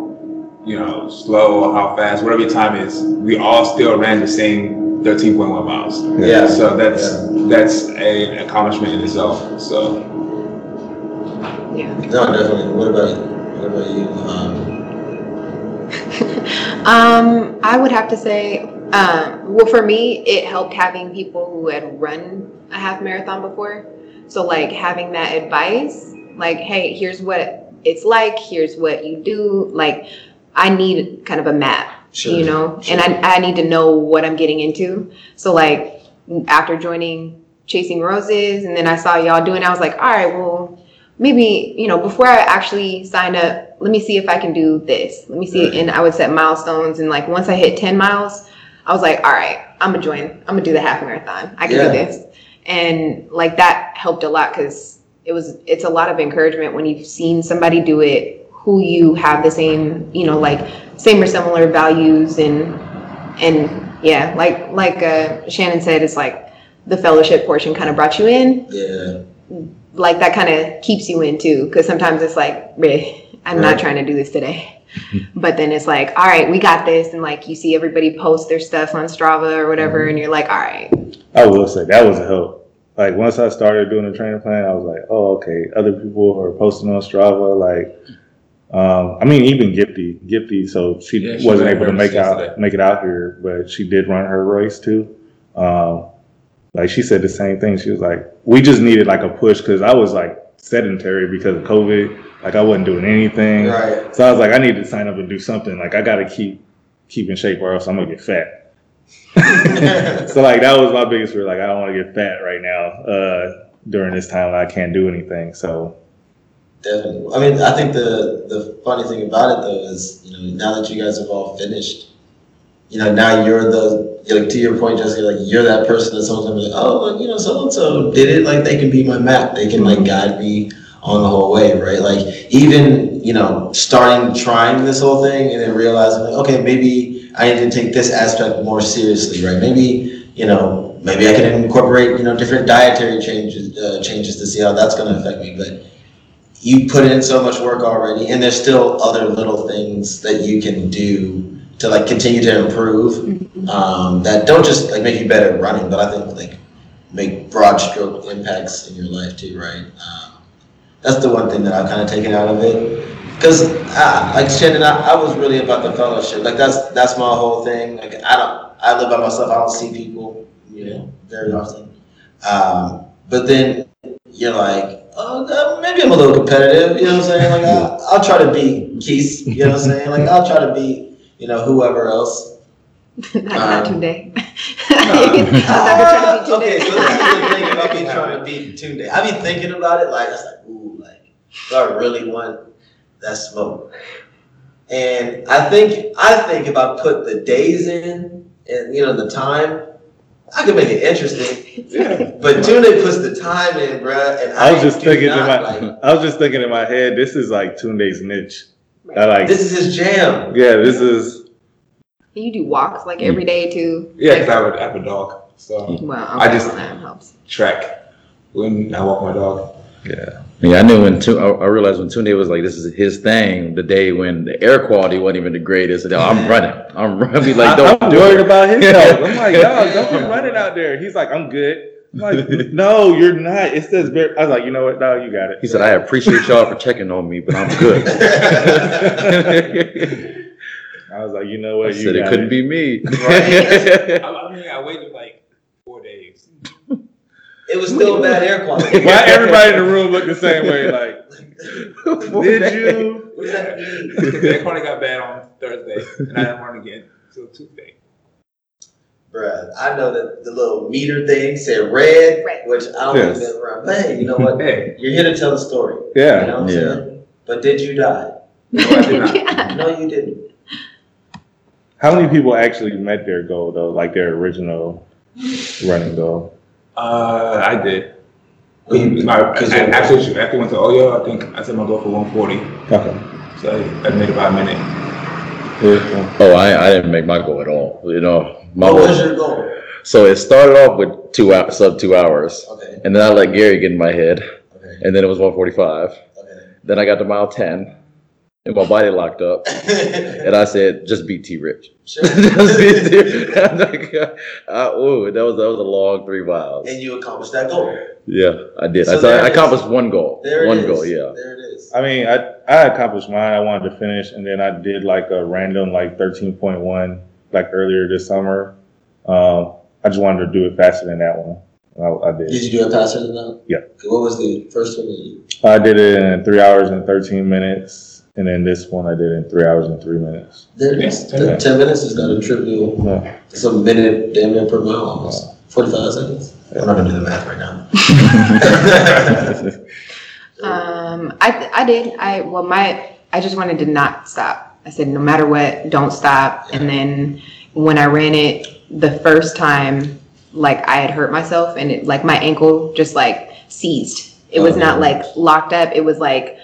you know slow or how fast, whatever your time is, we all still ran the same 13.1 miles. Yeah. So that's that's a accomplishment in itself. So yeah No, definitely. What about what about you? Um, Um, I would have to say, um, well, for me, it helped having people who had run a half marathon before. So, like, having that advice, like, hey, here's what it's like, here's what you do. Like, I need kind of a map, Sure, you know, sure. and I, I need to know what I'm getting into. So, like, after joining Chasing Roses, and then I saw y'all doing, I was like, all right, well, maybe you know before i actually sign up let me see if i can do this let me see Right. and i would set milestones and like once i hit 10 miles i was like all right i'm gonna join i'm gonna do the half marathon i can Yeah. do this and like that helped a lot because it was it's a lot of encouragement when you've seen somebody do it who you have the same you know like same or similar values and and yeah like like uh, shannon said it's like the fellowship portion kind of brought you in, Yeah. like that kind of keeps you in too. Because sometimes it's like, "Meh, I'm Right. not trying to do this today. But then it's like, all right, we got this, and like you see everybody post their stuff on Strava or whatever, and you're like, all right, I will say that was a help. Like once I started doing the training plan, I was like, oh, okay. Other people are posting on Strava. Like, um, I mean, even Gifty, Gifty. So she Yeah, she wasn't able to make yesterday. out make it out here, but she did run her race too. Um, like she said the same thing. She was like, we just needed like a push because I was like sedentary because of COVID. Like I wasn't doing anything. Right. So I was like, I need to sign up and do something. Like I got to keep keep in shape, or else I'm gonna get fat. so like that was my biggest fear. Like I don't want to get fat right now uh, during this time. I can't do anything. So Definitely. I mean, I think the the funny thing about it though is, you know, now that you guys have all finished, you know, now you're the like to your point, Jessica, like you're that person that someone's gonna be like, oh, you know, so and so did it. Like they can be my map. They can like guide me on the whole way, right? Like even you know, starting trying this whole thing and then realizing, like, okay, maybe I need to take this aspect more seriously, right? Maybe you know, maybe I can incorporate you know different dietary changes uh, changes to see how that's going to affect me, but you put in so much work already and there's still other little things that you can do to like continue to improve um, that don't just like make you better at running but i think like make broad stroke impacts in your life too right um, that's the one thing that i've kind of taken out of it because like shannon I, I was really about the fellowship like that's that's my whole thing like i don't i live by myself i don't see people you know very often um, but then you're like, oh, maybe I'm a little competitive. You know what I'm saying? Like, I'll, I'll try to beat Keith. You know what I'm saying? Like, I'll try to beat, you know, whoever else. not, not Um, today. Ah, okay, so that's the thing about me trying to beat Tunde. I be thinking about it like, it's like, ooh, like, do I really want that smoke? And I think, I think if I put the days in and, you know, the time, I could make it interesting. Yeah. But Tunde puts the time in, bruh, and I, I was just do thinking in my like, I was just thinking in my head, this is like Tunde's niche. I like This is his jam. yeah, this is You do walks like every day too. Yeah, because I, have a- I have a dog. So Well, I just- well, that helps. track when I walk my dog. yeah. Yeah, I knew when Tu- I I realized when Tunde was like, "This is his thing." The day when the air quality wasn't even the greatest, and I'm running. I'm running. Be like, don't am do worried it. about his health. I'm like, dog, don't be running out there. He's like, I'm good. I'm like, no, you're not. It says very. I was like, you know what, dog, you got it. He said, "I appreciate y'all for checking on me, but I'm good." I was like, you know I what, you said it couldn't it. be me. I, I mean, I waited like four days. It was still bad air quality. Why everybody in the room looked the same way? Like, did you? What does that mean? Because the air quality got bad on Thursday, and I didn't run again until Tuesday. Bruh, I know that the little meter thing said red, Right. which I don't Yes. think that's right. But hey, you know what? Hey, You're here to tell the story. Yeah. You know what I'm Yeah. saying? But did you die? no, I did not. Yeah. No, you didn't. How many people actually met their goal though, like their original running goal? Uh, I did. Well, you- My, I, 'cause I, you're- after, after we went to Oyo, I think I set my goal for 140. Okay. So I, I made about a minute. Yeah. oh, I, I didn't make my goal at all. You know, my What was your goal? so it started off with two hours, sub two hours, Okay. and then I let Gary get in my head, Okay. and then it was 145. Okay. Then I got to mile 10, and my body locked up, and I said, "Just beat T Rich." Sure. Just beat T. I'm like, uh, ooh, that was that was a long three miles. and you accomplished that goal. Yeah, I did. So I, there I it is. accomplished one goal. There one is. goal, yeah. There it is. I mean, I I accomplished mine. I wanted to finish, and then I did like a random like thirteen point one like earlier this summer. Um, I just wanted to do it faster than that one. I, I Did did. you do it faster than that? Yeah. What was the first one that you? I did it in three hours and thirteen minutes, and then this one I did in three hours and three minutes. There it is. Yeah. Ten, ten minutes is not a trivial. Yeah. It's a minute, damn near per mile almost. Forty-five seconds. I'm not gonna do the math right now. Um, I I did. I well, my I just wanted to not stop. I said no matter what, don't stop. And then when I ran it the first time, like I had hurt myself, and it like my ankle just like seized. It was Oh. not like locked up. It was like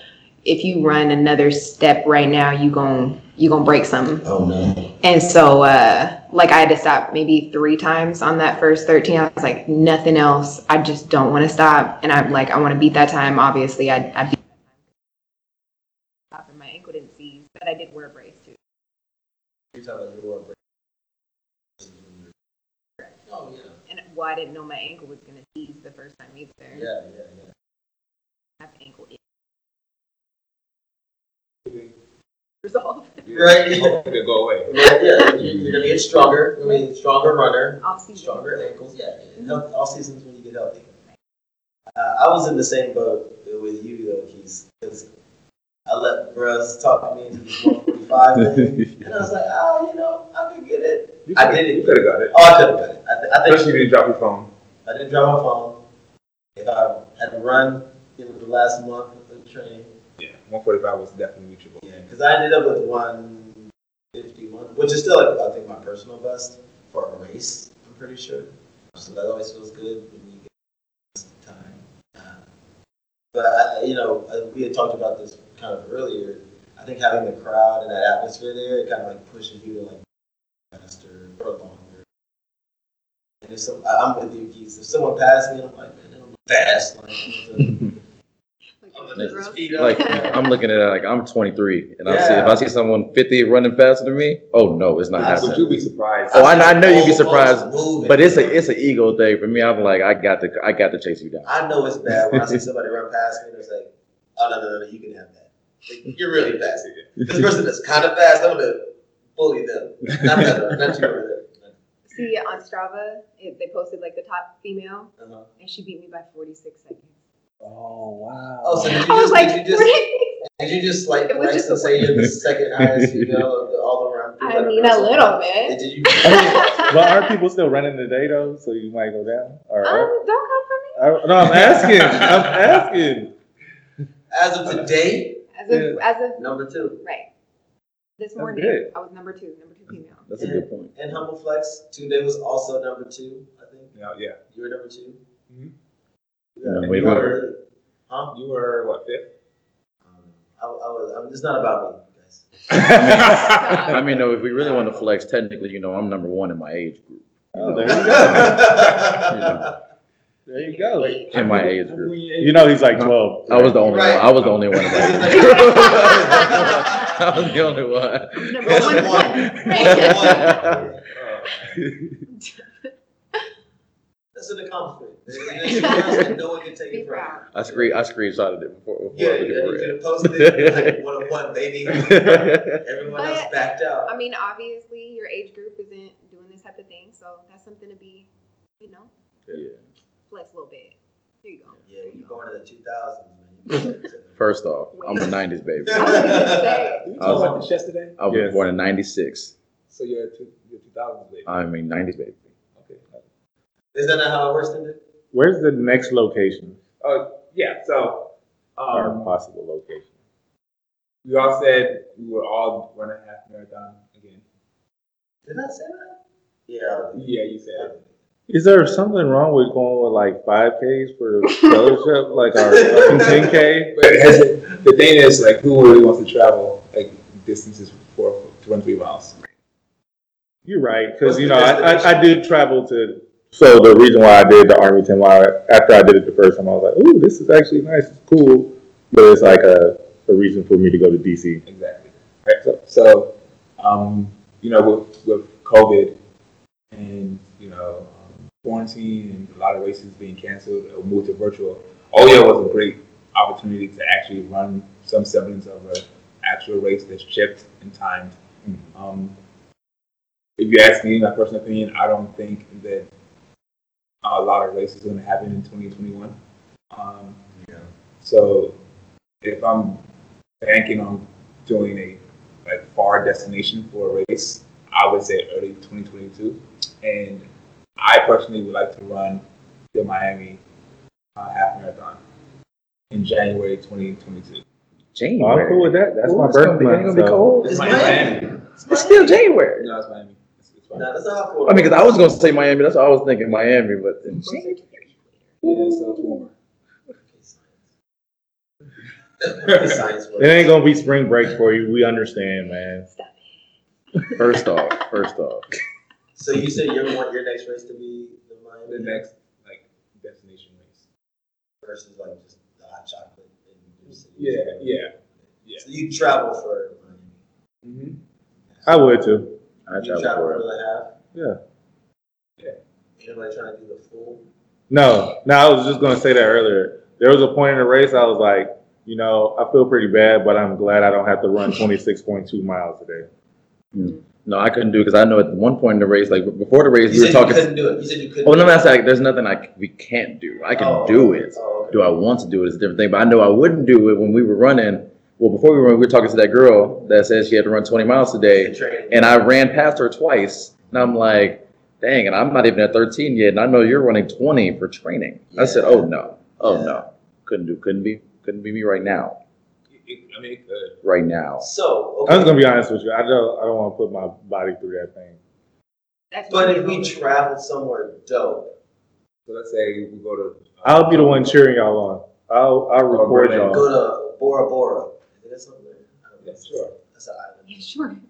if you run another step right now, you gon' you gonna break something. Oh no. And so, uh, like, I had to stop maybe three times on that first 13. I was like, nothing else. I just don't want to stop. And I'm like, I want to beat that time. Obviously, I, I beat that time. Stop and my ankle didn't seize, but I did wear a brace too. You're talking about your break. Oh yeah. And well, I didn't know my ankle was going to seize the first time either. Yeah, yeah, yeah. I have ankle resolve. Right. Hopefully it'll go away. Yeah, yeah. You're, you're gonna get stronger. I mean, stronger runner, Off season. stronger ankles. Yeah, yeah. Health, all seasons when you get healthy. Uh, I was in the same boat with you though, Keith, because I let Russ talk me into this 145 thing, and I was like, oh, you know, I could get it. You I did it. You could have got it. Oh, I could have done it. I, th- I think Especially if you didn't drop your phone. I didn't drop my phone. If I had to run, you know, the last month of the training, Yeah, 145 was definitely reachable. yeah, because I ended up with 151, which is still, like, I think, my personal best for a race. I'm pretty sure. So that always feels good when you get time. Uh, But I, you know, we had talked about this kind of earlier. I think having the crowd and that atmosphere there, it kind of like pushes you to like faster or longer. And if some, I- I'm with you, Keith. If someone passed me, I'm like, man, they don't look fast. Like, I'm gonna- I'm gonna speed up. Like I'm looking at it like I'm 23, and I see if I see someone 50 running faster than me, oh no, it's not Nah, Would happening. you be surprised? Oh, I, I know you'd be surprised, moving. but it's a it's an ego thing for me. I'm like I got to I got to chase you down. I know it's bad when I see somebody run past me and it's like, oh no no no, no you can have that. Like, you're really fast. This person is kind of fast. I'm gonna bully them. Not that, not you over See, on Strava, it, they posted like the top female. Uh-huh. and she beat me by 46 seconds. Oh wow. Oh, so did you I was just, like, did you just did you just like It was just and say you're the second highest female of the, all the run? I mean, a little bit. Did you? well, are people still running today though? So you might go down. Or, Um, don't come for me. I- no, I'm asking. I'm asking. As of today, As of, Yeah. as of, number two. right. This That's morning, good. I was number two, number two female. That's a good point. And Humble Flex, Tunde was also number two, I think. Yeah, yeah. You were number 2 Mhm. No, Yeah. wait, You wait. were- Huh? You were what fifth? Um, I, I was. I mean, it's not about me, guys. I mean, no, if we really want to flex, technically, you know, I'm number one in my age group. Oh, there you go. go. There you go. In my age group, You know he's like 12. I was the only Right. one. I was the only one. In my age group. I was the only one. Number one, one. That's an accomplishment. It's something No one can take Be it from proud. I screen I screenshotted it before. before you. Yeah, I you looked could at have posted it like one on one, baby. Everyone else backed out. I mean, obviously, your age group isn't doing this type of thing, so that's something to be, you know, Yeah. Flex a little bit. There you go. Yeah, when you born in the 2000s, man. First off, I'm a '90s baby. I was gonna say, you I about this yesterday? I was Yes. born in '96. So you're a two, you're 2000 baby. I mean '90s baby. Okay. Is that not how it works, then? Where's the next location Oh yeah. So or um, possible location? we all said we were all run a half marathon again. Did I say that? Yeah. Yeah, you said. Is there something wrong with going with like 5Ks for the fellowship, like our 10K? But has it, the thing is, like, who really wants to travel like distances for to run three miles? You're right, because you know I, I, I did travel to. So the reason why I did the Army 10 mile after I did it the first time, I was like, "Ooh, this is actually nice. It's cool." But it's like a, a reason for me to go to DC. Exactly. Right. So, so um, you know, with, with COVID and you know um, quarantine and a lot of races being canceled or moved to virtual, OYO was a great opportunity to actually run some semblance of an actual race that's chipped and timed. Um, if you ask me, my personal opinion, I don't think that a lot of races are going to happen in 2021. Um, Yeah. so if I'm banking on doing a like far destination for a race, I would say early 2022. And I personally would like to run the Miami uh, half marathon in January 2022. January. Oh, I'm cool with that. That's Ooh, my it's gonna birth be- It's gonna be cold. It's It's Miami. Miami. It's still January. No, it's Miami. It's, it's fine. No, that's not cool. I mean, because I was gonna say Miami. That's what I was thinking, Miami. But then Yeah, so it's warmer. Science It ain't gonna be spring break for you. We understand, man. Stop First off, first off. So you said you want your next race to be the The Miami next like destination race. versus like just the hot chocolate in your city. Yeah, yeah. yeah. So you travel for Miami. Mm-hmm. I would too. I You travel travel for for it. the half. Yeah. Yeah. Anybody trying to do the full? No, no, I was just gonna say that earlier. There was a point in the race I was like, you know, I feel pretty bad, but I'm glad I don't have to run 26.2 miles a today. No, I couldn't do it because I know at one point in the race, like before the race, You we were said you talking. couldn't do it. You said you couldn't. Oh no, it. that's like there's nothing I we can't do. I can Oh, do it. Oh, okay. Do I want to do it? it is a different thing. But I know I wouldn't do it when we were running. Well, before we were, we were talking to that girl that said she had to run 20 miles today, and I ran past her twice, and I'm like, dang, and I'm not even at 13 yet, and I know you're running 20 for training. I said, oh no, oh Yeah. no, couldn't do, couldn't be, couldn't be me right now, It, it, I mean, it could. right now. So, I was okay. gonna be honest with you. I don't, I don't want to put my body through that thing. That's But if we we travel somewhere dope, So let's say we go to. uh, I'll be the one cheering y'all on. I'll, I'll record Berlin. y'all. go to Bora Bora. Is that something? I don't know. Yeah, sure. That's an island. Yeah, sure.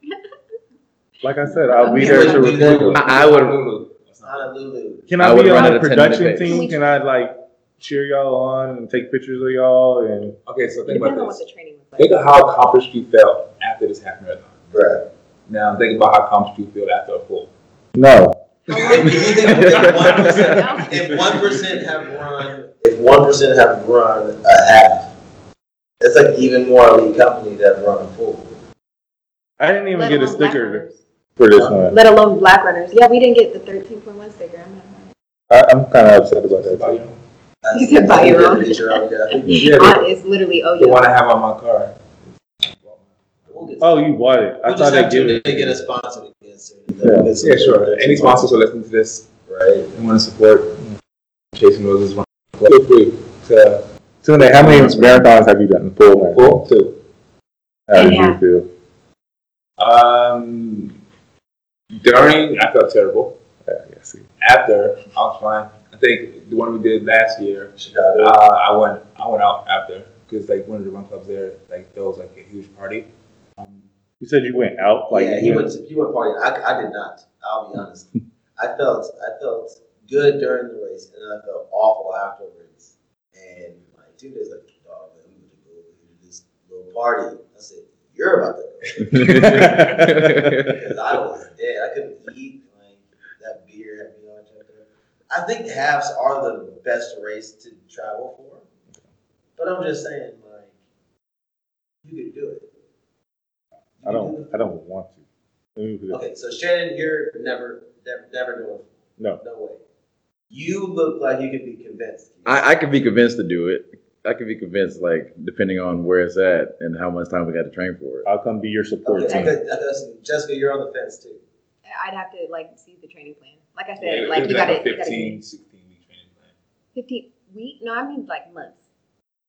Like I said, I'll be there to wouldn't do record. I- I would- Honolulu. Not bad. Honolulu. Can I I, would be on at the a 10 minute production pace. team? Can I like cheer y'all on and take pictures of y'all? And Okay, so think depends on about what this. the training was like. Think of how accomplished you felt after this half marathon. Bruh. Now think about how accomplished you feel after a full. no, If you think if one percent, percent have run, if one percent have run a half, it's like even more elite company that run a full. I didn't even Let get a sticker for this one. Let alone black runners. Yeah, we didn't get the 13.1 sticker. I'm I, I'm kind of upset about that. Too. You said buy your own. Get your own, yeah, I Yeah, it's literally, oh, the yeah. one I have on my car. Oh, you bought it. I We'll thought just they have give to They get a sponsor again soon. Yeah. Yeah, sure. Any sponsors are listening to this Right. and want to support Chasing Roses, run, feel free to Tune how many marathons have you done? Full marathon. pull too. How did Yeah. you feel? Um, during, I felt terrible. Yeah, I see. After, I was fine. I think the one we did last year, uh, I went, I went out after because like one of the run clubs there, like there was like a huge party. Um, You said you went out like yeah, he went. To, he went partying. I, I did not. I'll be honest. I felt I felt good during the race, and I felt awful afterwards. And like two days, like, dog, man, I'm gonna go over here to this little party. I said, "You're about to go," because I was dead. I couldn't eat. Like that beer had me all checked out. I think halves are the best race to travel for, but I'm just saying, like, you could do it. You I do don't. it. I don't want to. Let me put it- Okay, so Shannon, you're never, never, never doing. No. No way. You look like you could be convinced. I, I could be convinced to do it. I could be convinced, like depending on where it's at and how much time we got to train for it. I'll come be your support Okay, team. okay, okay, Jessica, you're on the fence too. I'd have to, like, see the training plan. Like I said, yeah, like, you gotta, a gotta 15, 16 week training plan. 15 week? No, I mean, like, months.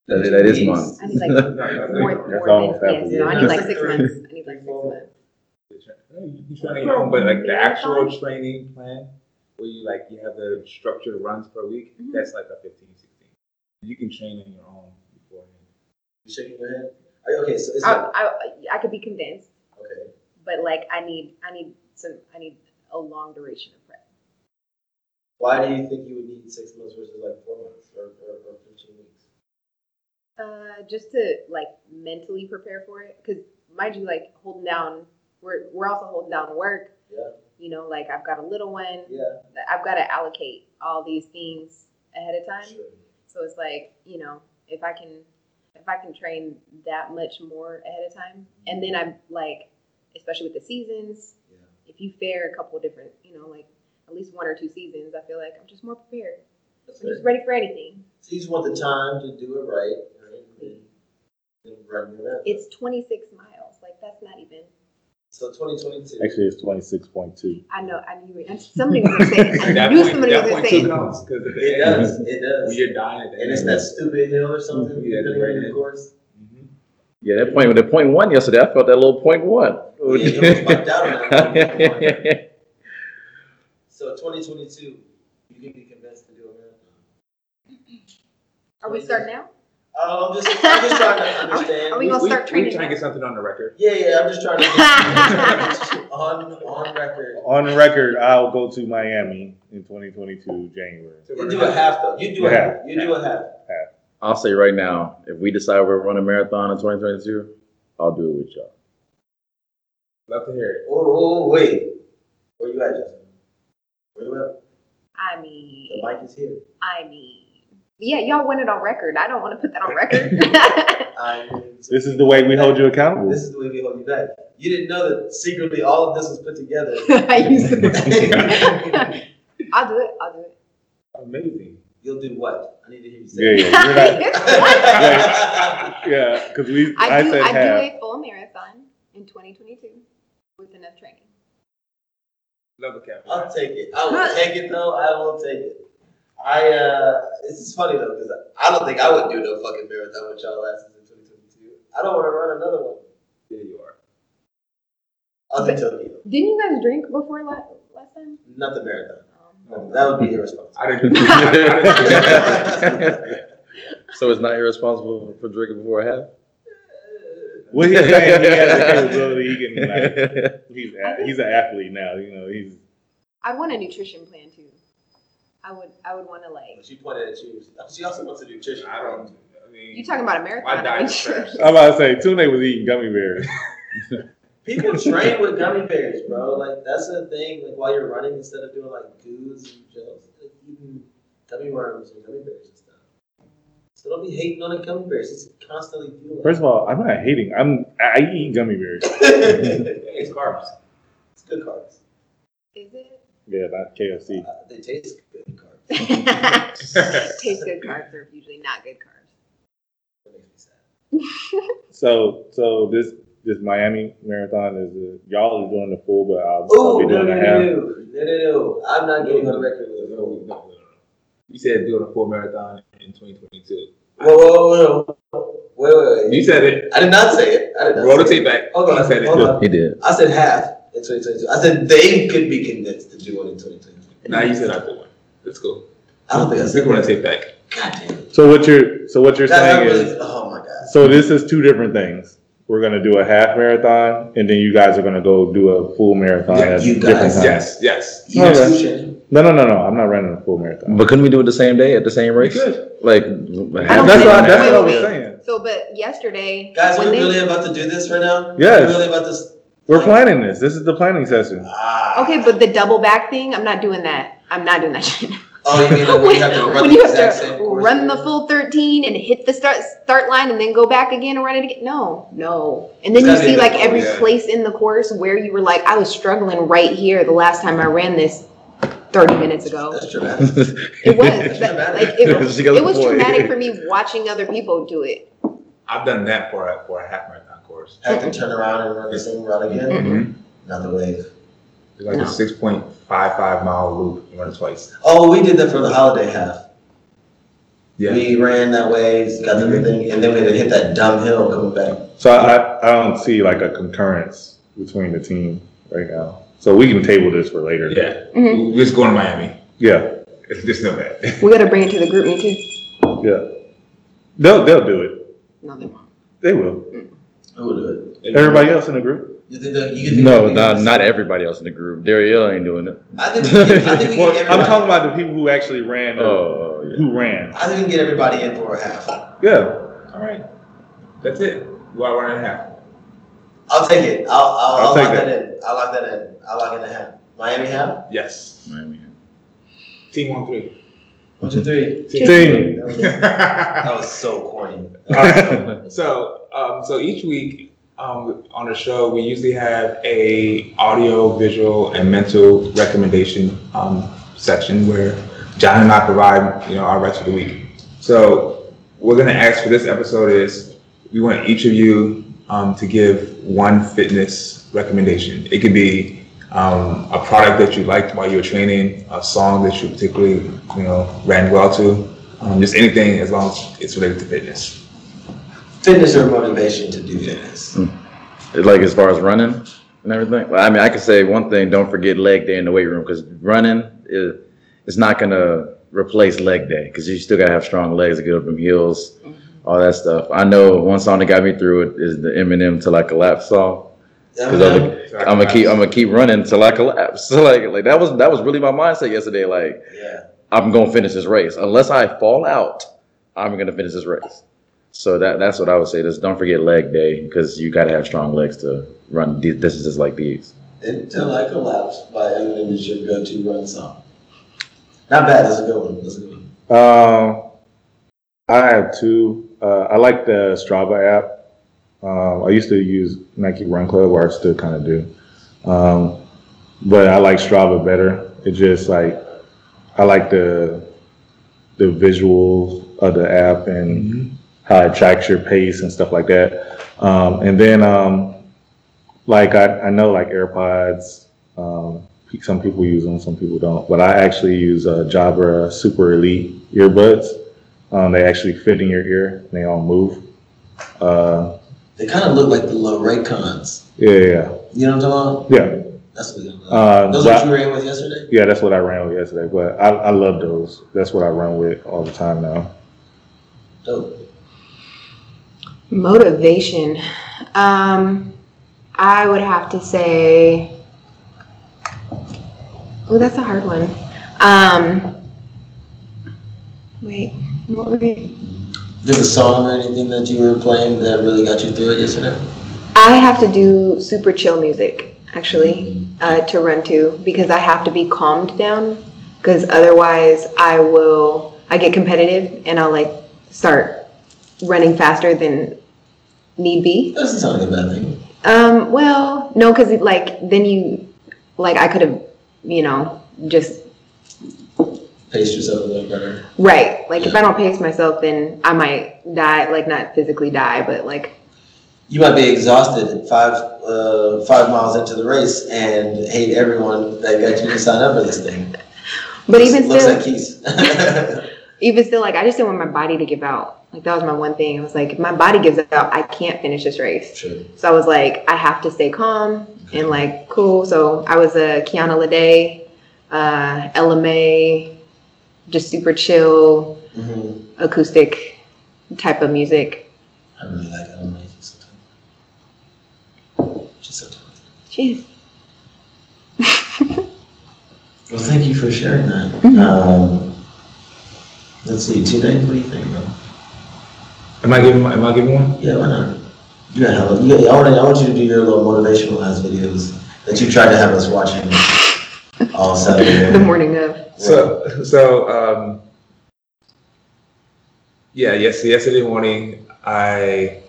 That, that is months. I need, like, No, no, more, no, That's more almost than, half a yes, no, I need like six months. I need like six months. You train your own, but like the actual training plan, where you like you have the structured runs per week, Mhm. that's like a 15, 16. You can train on your own beforehand. You shaking your head? Okay, so it's I, like, I, I could be convinced, okay. but like, I need, I need some, I need a long duration of prep. Why do you think you would need six months versus like four months or, or, or fifteen weeks? Uh, just to like mentally prepare for it, because mind you, like holding down, we're we're also holding down work. Yeah. You know, like I've got a little one. Yeah. I've got to allocate all these things ahead of time. Sure. So it's like you know, if I can, if I can train that much more ahead of time, and then I'm like, especially with the seasons, Yeah. if you fare a couple of different, you know, like at least one or two seasons, I feel like I'm just more prepared. That's I'm just ready for anything. So you just want the time to do it right, right? And then run your marathon. It's 26 miles. Like that's not even. So twenty twenty two. Actually, it's twenty six point two. I know. I knew. it. Somebody was gonna say. it. I knew point- somebody was gonna say. it. counts, 'cause at It does. It does. When you're dying and end it's of that stupid hill or something. Yeah, depending on right. the course. Mm-hmm. Yeah, that point, the point one yesterday, I felt that little point one. Yeah, 2022, you can be convinced to do a marathon. Are we starting now? Uh, I'm just, I'm just trying to understand. Are we, gonna start training? We trying to get something on the record. Yeah, yeah. I'm just trying to get on on record. On record, I'll go to Miami in 2022 January. You do a half though. You do a half. half. You do a half. half. I'll say right now, if we decide we're running a marathon in 2022, I'll do it with y'all. Love to hear it. Oh, oh wait. Where you at, Justin? Where you at? I The mean, mic is here. I mean, yeah, y'all want it on record. I don't want to put that on record. I mean, This is the way we hold you accountable. this is the way we hold you back. You didn't know that secretly all of this was put together. I used to. I'll do it. I'll do it. Amazing. You'll do what? I need to hear you say. Yeah, it. yeah. You're not, yeah, because we. I, I do. said I half. do a full marathon in 2022 with enough training. Love the cap. I'll take it. I will take it though. I will take it. I uh, this is funny though because I don't think I would do no fucking marathon with y'all last in 2022. I don't want to run another one. Yeah, you are. I'll do Tokyo, Didn't you guys drink before last, last time? not the marathon. Um, That would be irresponsible. I didn't. I, I didn't so it's not irresponsible for drinking before a half? What he's saying, he has the capability. He can, like, he's a, he's an athlete now. You know, he's I want a nutrition plan too. I would. I would want to like. She pointed at you. She also wants a nutrition. I don't. I mean, You talking about a My marathon? diet aren't is you? trash. I'm about to say Tune was eating gummy bears. People train with gummy bears, bro. Like that's a thing. Like while you're running, instead of doing like GUs and gels, like eating gummy worms and gummy bears and stuff. So don't be hating on the gummy bears. It's constantly fueling. First of all, I'm not hating. I'm I eat gummy bears. it's carbs. it's good carbs. Is it? Yeah, not KFC. Uh, they taste good carbs. Taste good carbs are usually not good carbs. That makes me sad. So so this this Miami marathon is uh, y'all are doing the full, but I'll, I'll Oh be doing no the no half. no no no no! I'm not getting on the record with No, it. no, no, no. You said doing a full marathon in 2022. Whoa whoa whoa whoa! Wait wait wait! You said it. I did not say it. I did not. Roll the tape it. back. Hold on. I said it. Hold on. He did. I said half in 2022. I said they could be convinced to do one in 2022. Now you said I did one. That's cool. I don't think I We're said going that. to take back. God damn it. So what you're so what you're That, that saying really, is oh my god. so this is two different things. We're gonna do a half marathon, and then you guys are gonna go do a full marathon Yeah, you guys- times. Yes, yes. You Okay. Too, Shannon. No, no, no, no. I'm not running a full marathon. But couldn't we do it the same day at the same race? could. Like, I don't That's think- what, that's wait, what I was saying. So, but yesterday, Guys, when we're they, really about to do this right now? Yes. We're really about this. We're planning this. This is the planning session. Ah. okay, but the double back thing, I'm not doing that. I'm not doing that shit. Oh, you mean like when you have to run the have to run the full 13 and hit the start start line and then go back again and run it again. No, no. And then you see like bit every more, yeah. place in the course where you were like, I was struggling right here the last time I ran this 30 minutes ago. That's traumatic. It was that, like it, She got it was point. traumatic for me watching other people do it. I've done that for a, for a half marathon course. Have to turn around and run the same route again? Mhm. Not the wave. It's like No. a 6.55 mile loop. You run it twice. Oh, we did that for the holiday half. Yeah. We ran that way, got Mm-hmm. everything, and then we had to hit that dumb hill coming back. So I, I don't see like a concurrence between the team right now. So we can table this for later. Yeah. Mhm. We're just going to Miami. Yeah. It's just know that. We got to bring it to the GroupMe too. Yeah. They'll they'll do it. No, they won't. They will. Who would do it? Everybody else in the group. You think that, you think no, that we not not everybody else in the group. Daryl ain't doing it. I think we can, I think we can Well, get I'm everybody. talking about the people who actually ran. The, Oh, yeah. Who ran? I think we can get everybody in for a half. Yeah. All right. That's it. Well, one and a half. I'll take it. I'll, I'll, I'll, I'll take lock that. that. in. I'll lock that in. I'll lock in the half. Miami half? Yes. Miami. ham. Team 1 3. One, two, three. Team. That was, that was so corny. That was so. So, um, so each week um, on the show, we usually have a audio, visual, and mental recommendation um, section where John and I provide, you know, our rest of the week. So, we're gonna ask for this episode is we want each of you um, to give one fitness recommendation. It could be um, a product that you liked while you were training, a song that you particularly, you know, ran well to, um, just anything as long as it's related to fitness. Fitness or motivation to do fitness. Like as far as running and everything. Well, I mean, I could say one thing: don't forget leg day in the weight room because running is it's not gonna replace leg day because you still gotta have strong legs to get up them hills all that stuff. I know one song that got me through it is the Eminem "Till I Collapse" song. Because I'm, gonna- I'm gonna keep I'm gonna keep running till I collapse. So like like that was that was really my mindset yesterday. Like Yeah. I'm gonna finish this race unless I fall out. I'm gonna finish this race. So that that's what I would say. Just don't forget leg day because you gotta have strong legs to run these distances like these. Until I Collapse by Eminem is your go-to run song. Not bad. That's a good one. That's a good one. Um, I have two. Uh, I like the Strava app. Um, I used to use Nike Run Club, or I still kind of do. Um, but I like Strava better. It just like I like the the visuals of the app and how it tracks your pace and stuff like that. Um, and then um, like I, I know like AirPods. Um, some people use them, some people don't. But I actually use uh, Jabra Super Elite earbuds. Um, they actually fit in your ear. And they all move. Uh, They kind of look like the little Raycons. yeah, yeah, You know what I'm talking about? yeah. That's what Uh, Those are what you ran with yesterday? Yeah, that's what I ran with yesterday. But I, I love those. That's what I run with all the time now. Dope. Motivation. Um, I would have to say. Oh, that's a hard one. Um, wait, we? Did a song or anything that you were playing that really got you through it yesterday? I have to do super chill music actually uh, to run to because I have to be calmed down because otherwise I will I get competitive and I'll like start running faster than need be. That doesn't sound like a bad thing. Um, well, no, because like then you like I could have you know just Pace yourself a little better. right like if I don't pace myself then I might die like not physically die but like You might be exhausted five uh, five miles into the race and hate everyone that got you to sign up for this thing. but even looks still like keys. even still, like I just didn't want my body to give out. Like that was my one thing. I was like, if my body gives out, I can't finish this race. sure. So I was like, I have to stay calm and like cool. So I was a Kiana Lede, uh, LMA, just super chill hmm acoustic type of music. I really like LMA. She's so talented. She's so talented. Jeez. Well, thank you for sharing that. Mhm. Um, let's see, two today, what do you think, bro? Am I giving? Am I giving one? Yeah, why not? You got hella. You got, I want I want you to do your little motivational ass videos that you tried to have us watching all Saturday. the morning of. So, so um, yeah, yes. Yesterday morning, I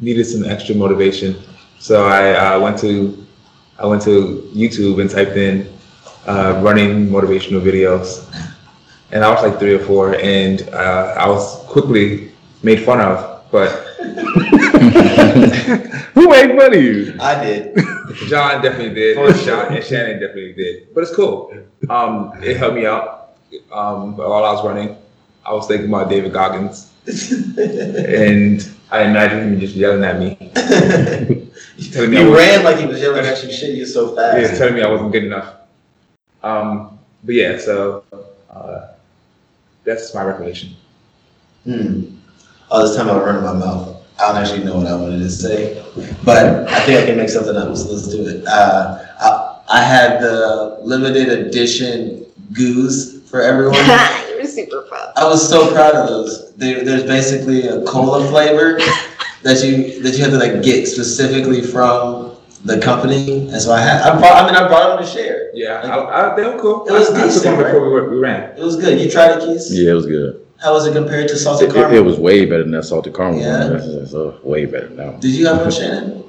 needed some extra motivation, so I uh, went to I went to YouTube and typed in uh, running motivational videos, and I was like three or four, and uh, I was quickly made fun of. But Who made fun of you? I did. John definitely did, For and, sure. Sean, and Shannon definitely did. But it's cool. Um, it helped me out. Um, while I was running, I was thinking about David Goggins, and I imagined him just yelling at me, telling me you was, ran like he was yelling at you. Shit, you so fast. yeah, telling me I wasn't good enough. Um, but yeah, so uh, that's my recollection. Hmm. All this time I run my mouth. I don't actually know what I wanted to say, but I think I can make something up. So let's do it. Uh, I, I had the limited edition GUs for everyone. You're super fun. I was so proud of those. There, there's basically a cola flavor that you that you have to like get specifically from the company, and so I had. I brought. I mean, I brought them to share. Yeah, I, I, they were cool. It was I, I took decent, one before we, were, we ran. It was good. You tried it, Keys? Yeah, it was good. How was it compared to salted It, it, caramel? it was way better than that salted caramel Yeah. one. That's, that's, uh, way better now. Did you have one, Shannon?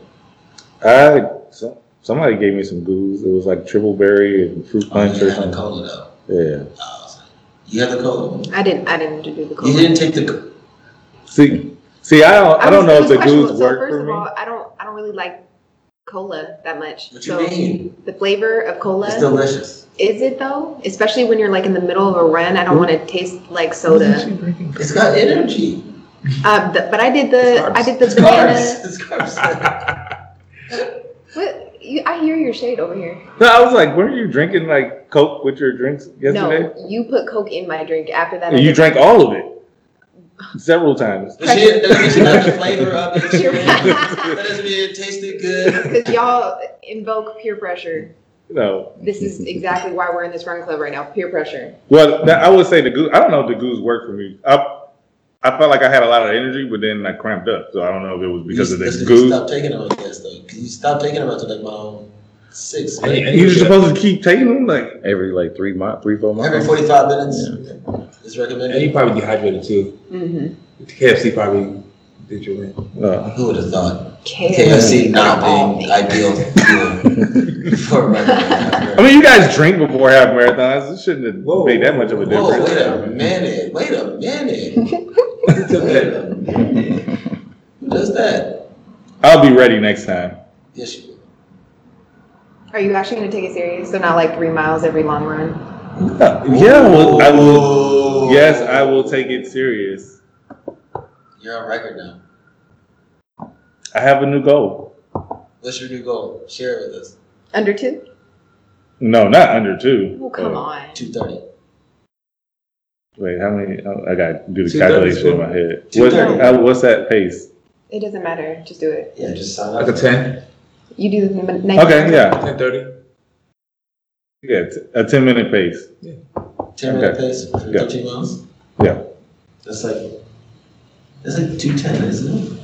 I so, somebody gave me some GUs. It was like triple berry and fruit Oh, punch you or had the something. cola though. Yeah. Oh, I you had the cola. I didn't. I didn't do the cola. You didn't take the. See, see, I don't, I was- don't know if the questionable. GUs So work first for of me. all, I don't. I don't really like cola that much. What you mean? the flavor of cola. It's delicious. Is it though? Especially when you're like in the middle of a run, I don't want to taste like soda. It's got energy. Uh, the, but I did the carbs. I did the It's banana. carbs. It's carbs. What? You, I hear your shade over here. No, I was like, weren't you drinking like Coke with your drinks yesterday? No, you put Coke in my drink. After that, I And you did- drank all of it. several times. But she, that doesn't mean the flavor of it. That doesn't mean it tasted good. Because y'all invoke peer pressure. No. This is exactly why we're in this run club right now. Peer pressure. Well, that, I would say the GUs. I don't know if the GUs worked for me. I, I felt like I had a lot of energy, but then I cramped up. So I don't know if it was because of the Listen, you GUs. Stop taking them, I guess, though. 'Cause you stopped taking them after like about six, And- right? and You're supposed to keep taking them, like Every like three months, three four months. Every forty-five minutes is recommended. And you probably dehydrated too. Mm-hmm. KFC probably did your in. uh, Who would have thought? KFC. KFC not being ideal fuel for I mean, you guys drink before half marathons. It shouldn't have Whoa, made that much of a difference. Whoa, difference. wait a minute. Wait a minute. Who took Wait that? a minute. Who does that? I'll be ready next time. Yes, you will. Are you actually going to take it serious? So not like three miles every long run. Uh, yeah, well, I will. Yes, I will take it serious. You're on record now. I have a new goal. What's your new goal? Share it with us. Under two? No, not under two. Oh, come Uh, on. Two thirty. Wait, how many? I got to do the calculation in my head. Two What, uh, what's that pace? It doesn't matter. Just do it. Yeah, just sign up. Like a 10? You do the n- next Okay, yeah, 10 30? yeah, t- a ten minute pace. Yeah. Ten minute pace for Yeah. thirteen miles. Yeah. That's like that's like two ten, isn't it?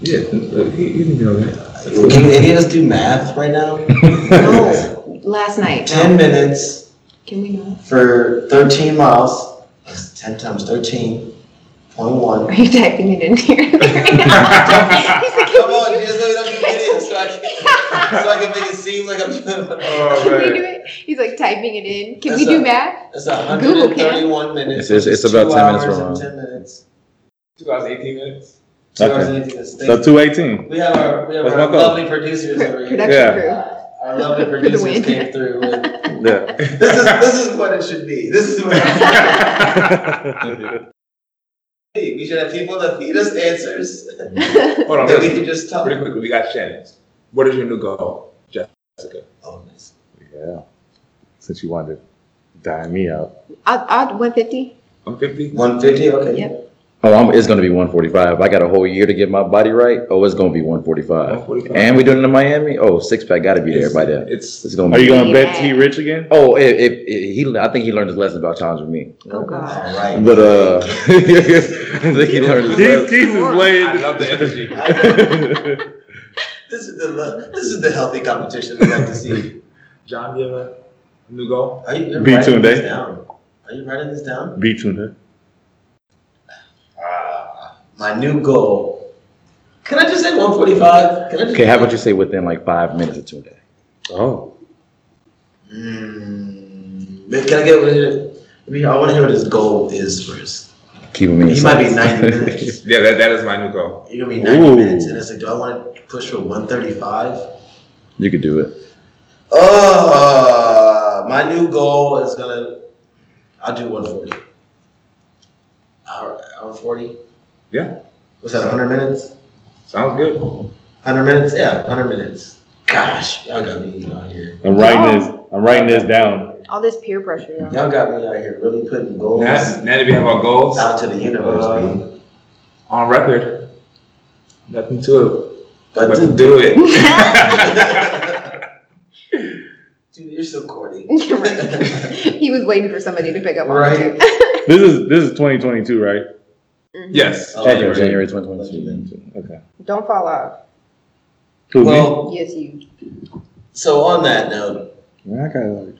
Yeah, uh, he, he didn't know that. Can any of us do math right now? No. Last night. Ten minutes Can we not? for thirteen miles. That's ten times thirteen point one. Are you typing it in here? He's like, Come on, just look it up in the video so I can so I can make it seem like I'm doing. Oh, Can we man. do it? He's like typing it in. Can That's we do a- math? That's hundred Google and can. thirty-one minutes. It's- it's which is about two 10 minutes hours from and now. Ten minutes. Two hours, 18 minutes? Two Okay. hours and eighteen minutes. So two eighteen. We have our we have That's our my goal. lovely producers over here. production Yeah. crew. Our lovely the producers win. came through. And Yeah. this is this is what it should be. This is what it should be. we should have people that feed us answers. Hold on, that we listen. can just talk. Pretty quickly, we got Shannon's. What is your new goal, Jessica? Oh, nice. yeah. Since you wanted to die me out. Odd, odd 150? 150? One fifty. Okay. Yep. Oh, I'm, it's gonna be 145. I got a whole year to get my body right. Oh, it's gonna be 145. 145. And we doing it in Miami. Oh, six pack got to be there by then. It's, It's gonna Are be. you gonna bet T Rich again? Oh, if, if, if he, I think he learned his lesson about challenging me. Oh, God. All right. But uh, I think he learned his Keith, lesson. Keith is I playing. love the energy. This is the this is the healthy competition we like to see. John, you have a new goal? Are you you're Be writing tuned, this down? Are you writing this down? Beat Tuna. My new goal. Can I just say one forty five? Can I just? Okay, how about you say within like five minutes or two days? Oh. Mm, can I get what it? I mean, I want to hear what his goal is first. Keeping me. He might be ninety minutes. Yeah, that, that is my new goal. You're gonna be ninety Ooh. minutes, and it's like, do I want to push for one thirty five? You could do it. Oh, my new goal is gonna. I'll do one forty. Hour, hour forty. Yeah. Was that hundred minutes? Sounds good. Hundred minutes? Yeah, hundred minutes. Gosh, y'all got me out here. I'm writing this. I'm writing this down. All this peer pressure. y'all. Y'all got me out here really putting goals Now, now that we have our goals out to the universe, Uh, on record, nothing to it But but to do it. dude, you're so corny. He was waiting for somebody to pick up on Right. This is this is 2022, right? Yes. Oh, Okay, January. January 2022. Okay. Don't fall off. Who me? Well, Yes, you. so on that note, Man, I gotta like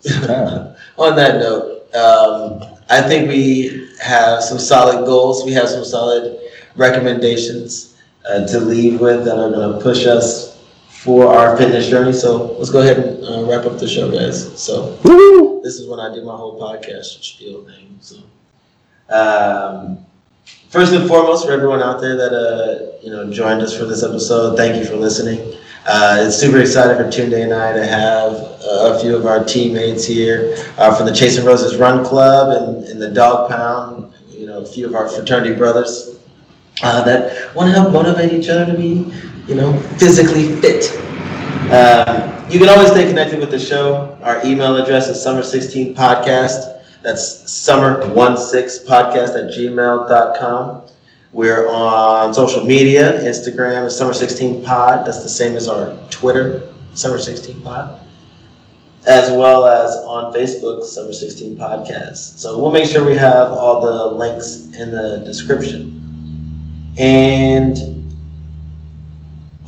some time. on that note, um, I think we have some solid goals. We have some solid recommendations uh, to leave with that are going to push us for our fitness journey. So let's go ahead and uh, wrap up the show, guys. So this is when I do my whole podcast spiel thing. So um, first and foremost, for everyone out there that uh, you know joined us for this episode, thank you for listening. Uh, it's super excited for Tunde and I to have a few of our teammates here uh, from the Chasing Roses Run Club and, and the Dog Pound. You know, a few of our fraternity brothers uh, that want to help motivate each other to be, you know, physically fit. Um, you can always stay connected with the show. Our email address is summer16podcast That's summer16podcast at gmail.com. We're on social media. Instagram is summer16pod. That's the same as our Twitter, summer16pod. As well as on Facebook, Summer16 Podcast. So we'll make sure we have all the links in the description. And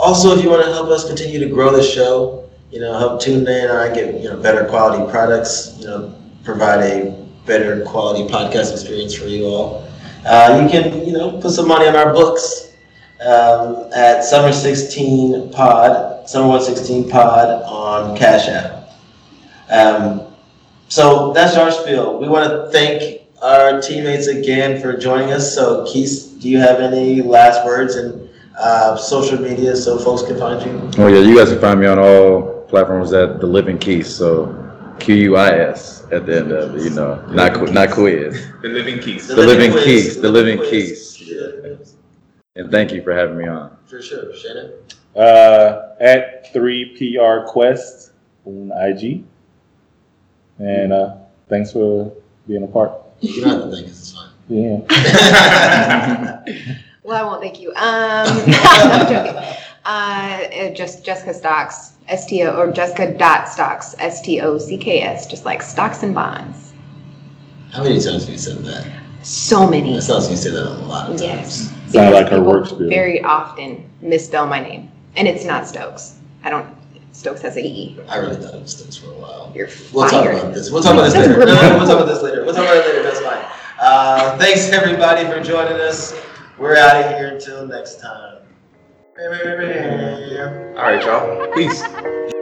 also, if you want to help us continue to grow the show, you know, help Tunde and I get you know better quality products, you know, provide a better quality podcast experience for you all. Uh, you can you know put some money on our books um, at Summer 16 Pod, Summer 116 Pod on Cash App. Um, so that's our spiel. We want to thank our teammates again for joining us. So, Keith, do you have any last words and uh, social media so folks can find you? Oh yeah, you guys can find me on all platforms at the Living Keith. So Q U I S at the end of it. You know, not qu- not quiz. The Living Keys. The Living Quiz. Keys, the Living Quiz. Keys. Yeah, And thank you for having me on. for sure. Shannon? Uh, at 3PR Quest on IG. And uh, thanks for being a part. You don't have to thank us, it's fine. Yeah. Well, I won't thank you. Um, I'm joking. Uh, uh, just Jessica Stocks, S T O or Jessica dot Stocks, S T O C K S, just like stocks and bonds. How many times have you said that? So many. That sounds like you say that a lot of times. Yes. Sound like her work spiel. Very often misspell my name, and it's not Stokes. I don't. Stokes has a E. I really thought it was Stokes for a while. You're We'll talk about this. We'll talk about this later. No, no, no, we'll talk about this later. We'll talk about it later. That's fine. Uh, thanks everybody for joining us. We're out of here until next time. All right, y'all. Peace.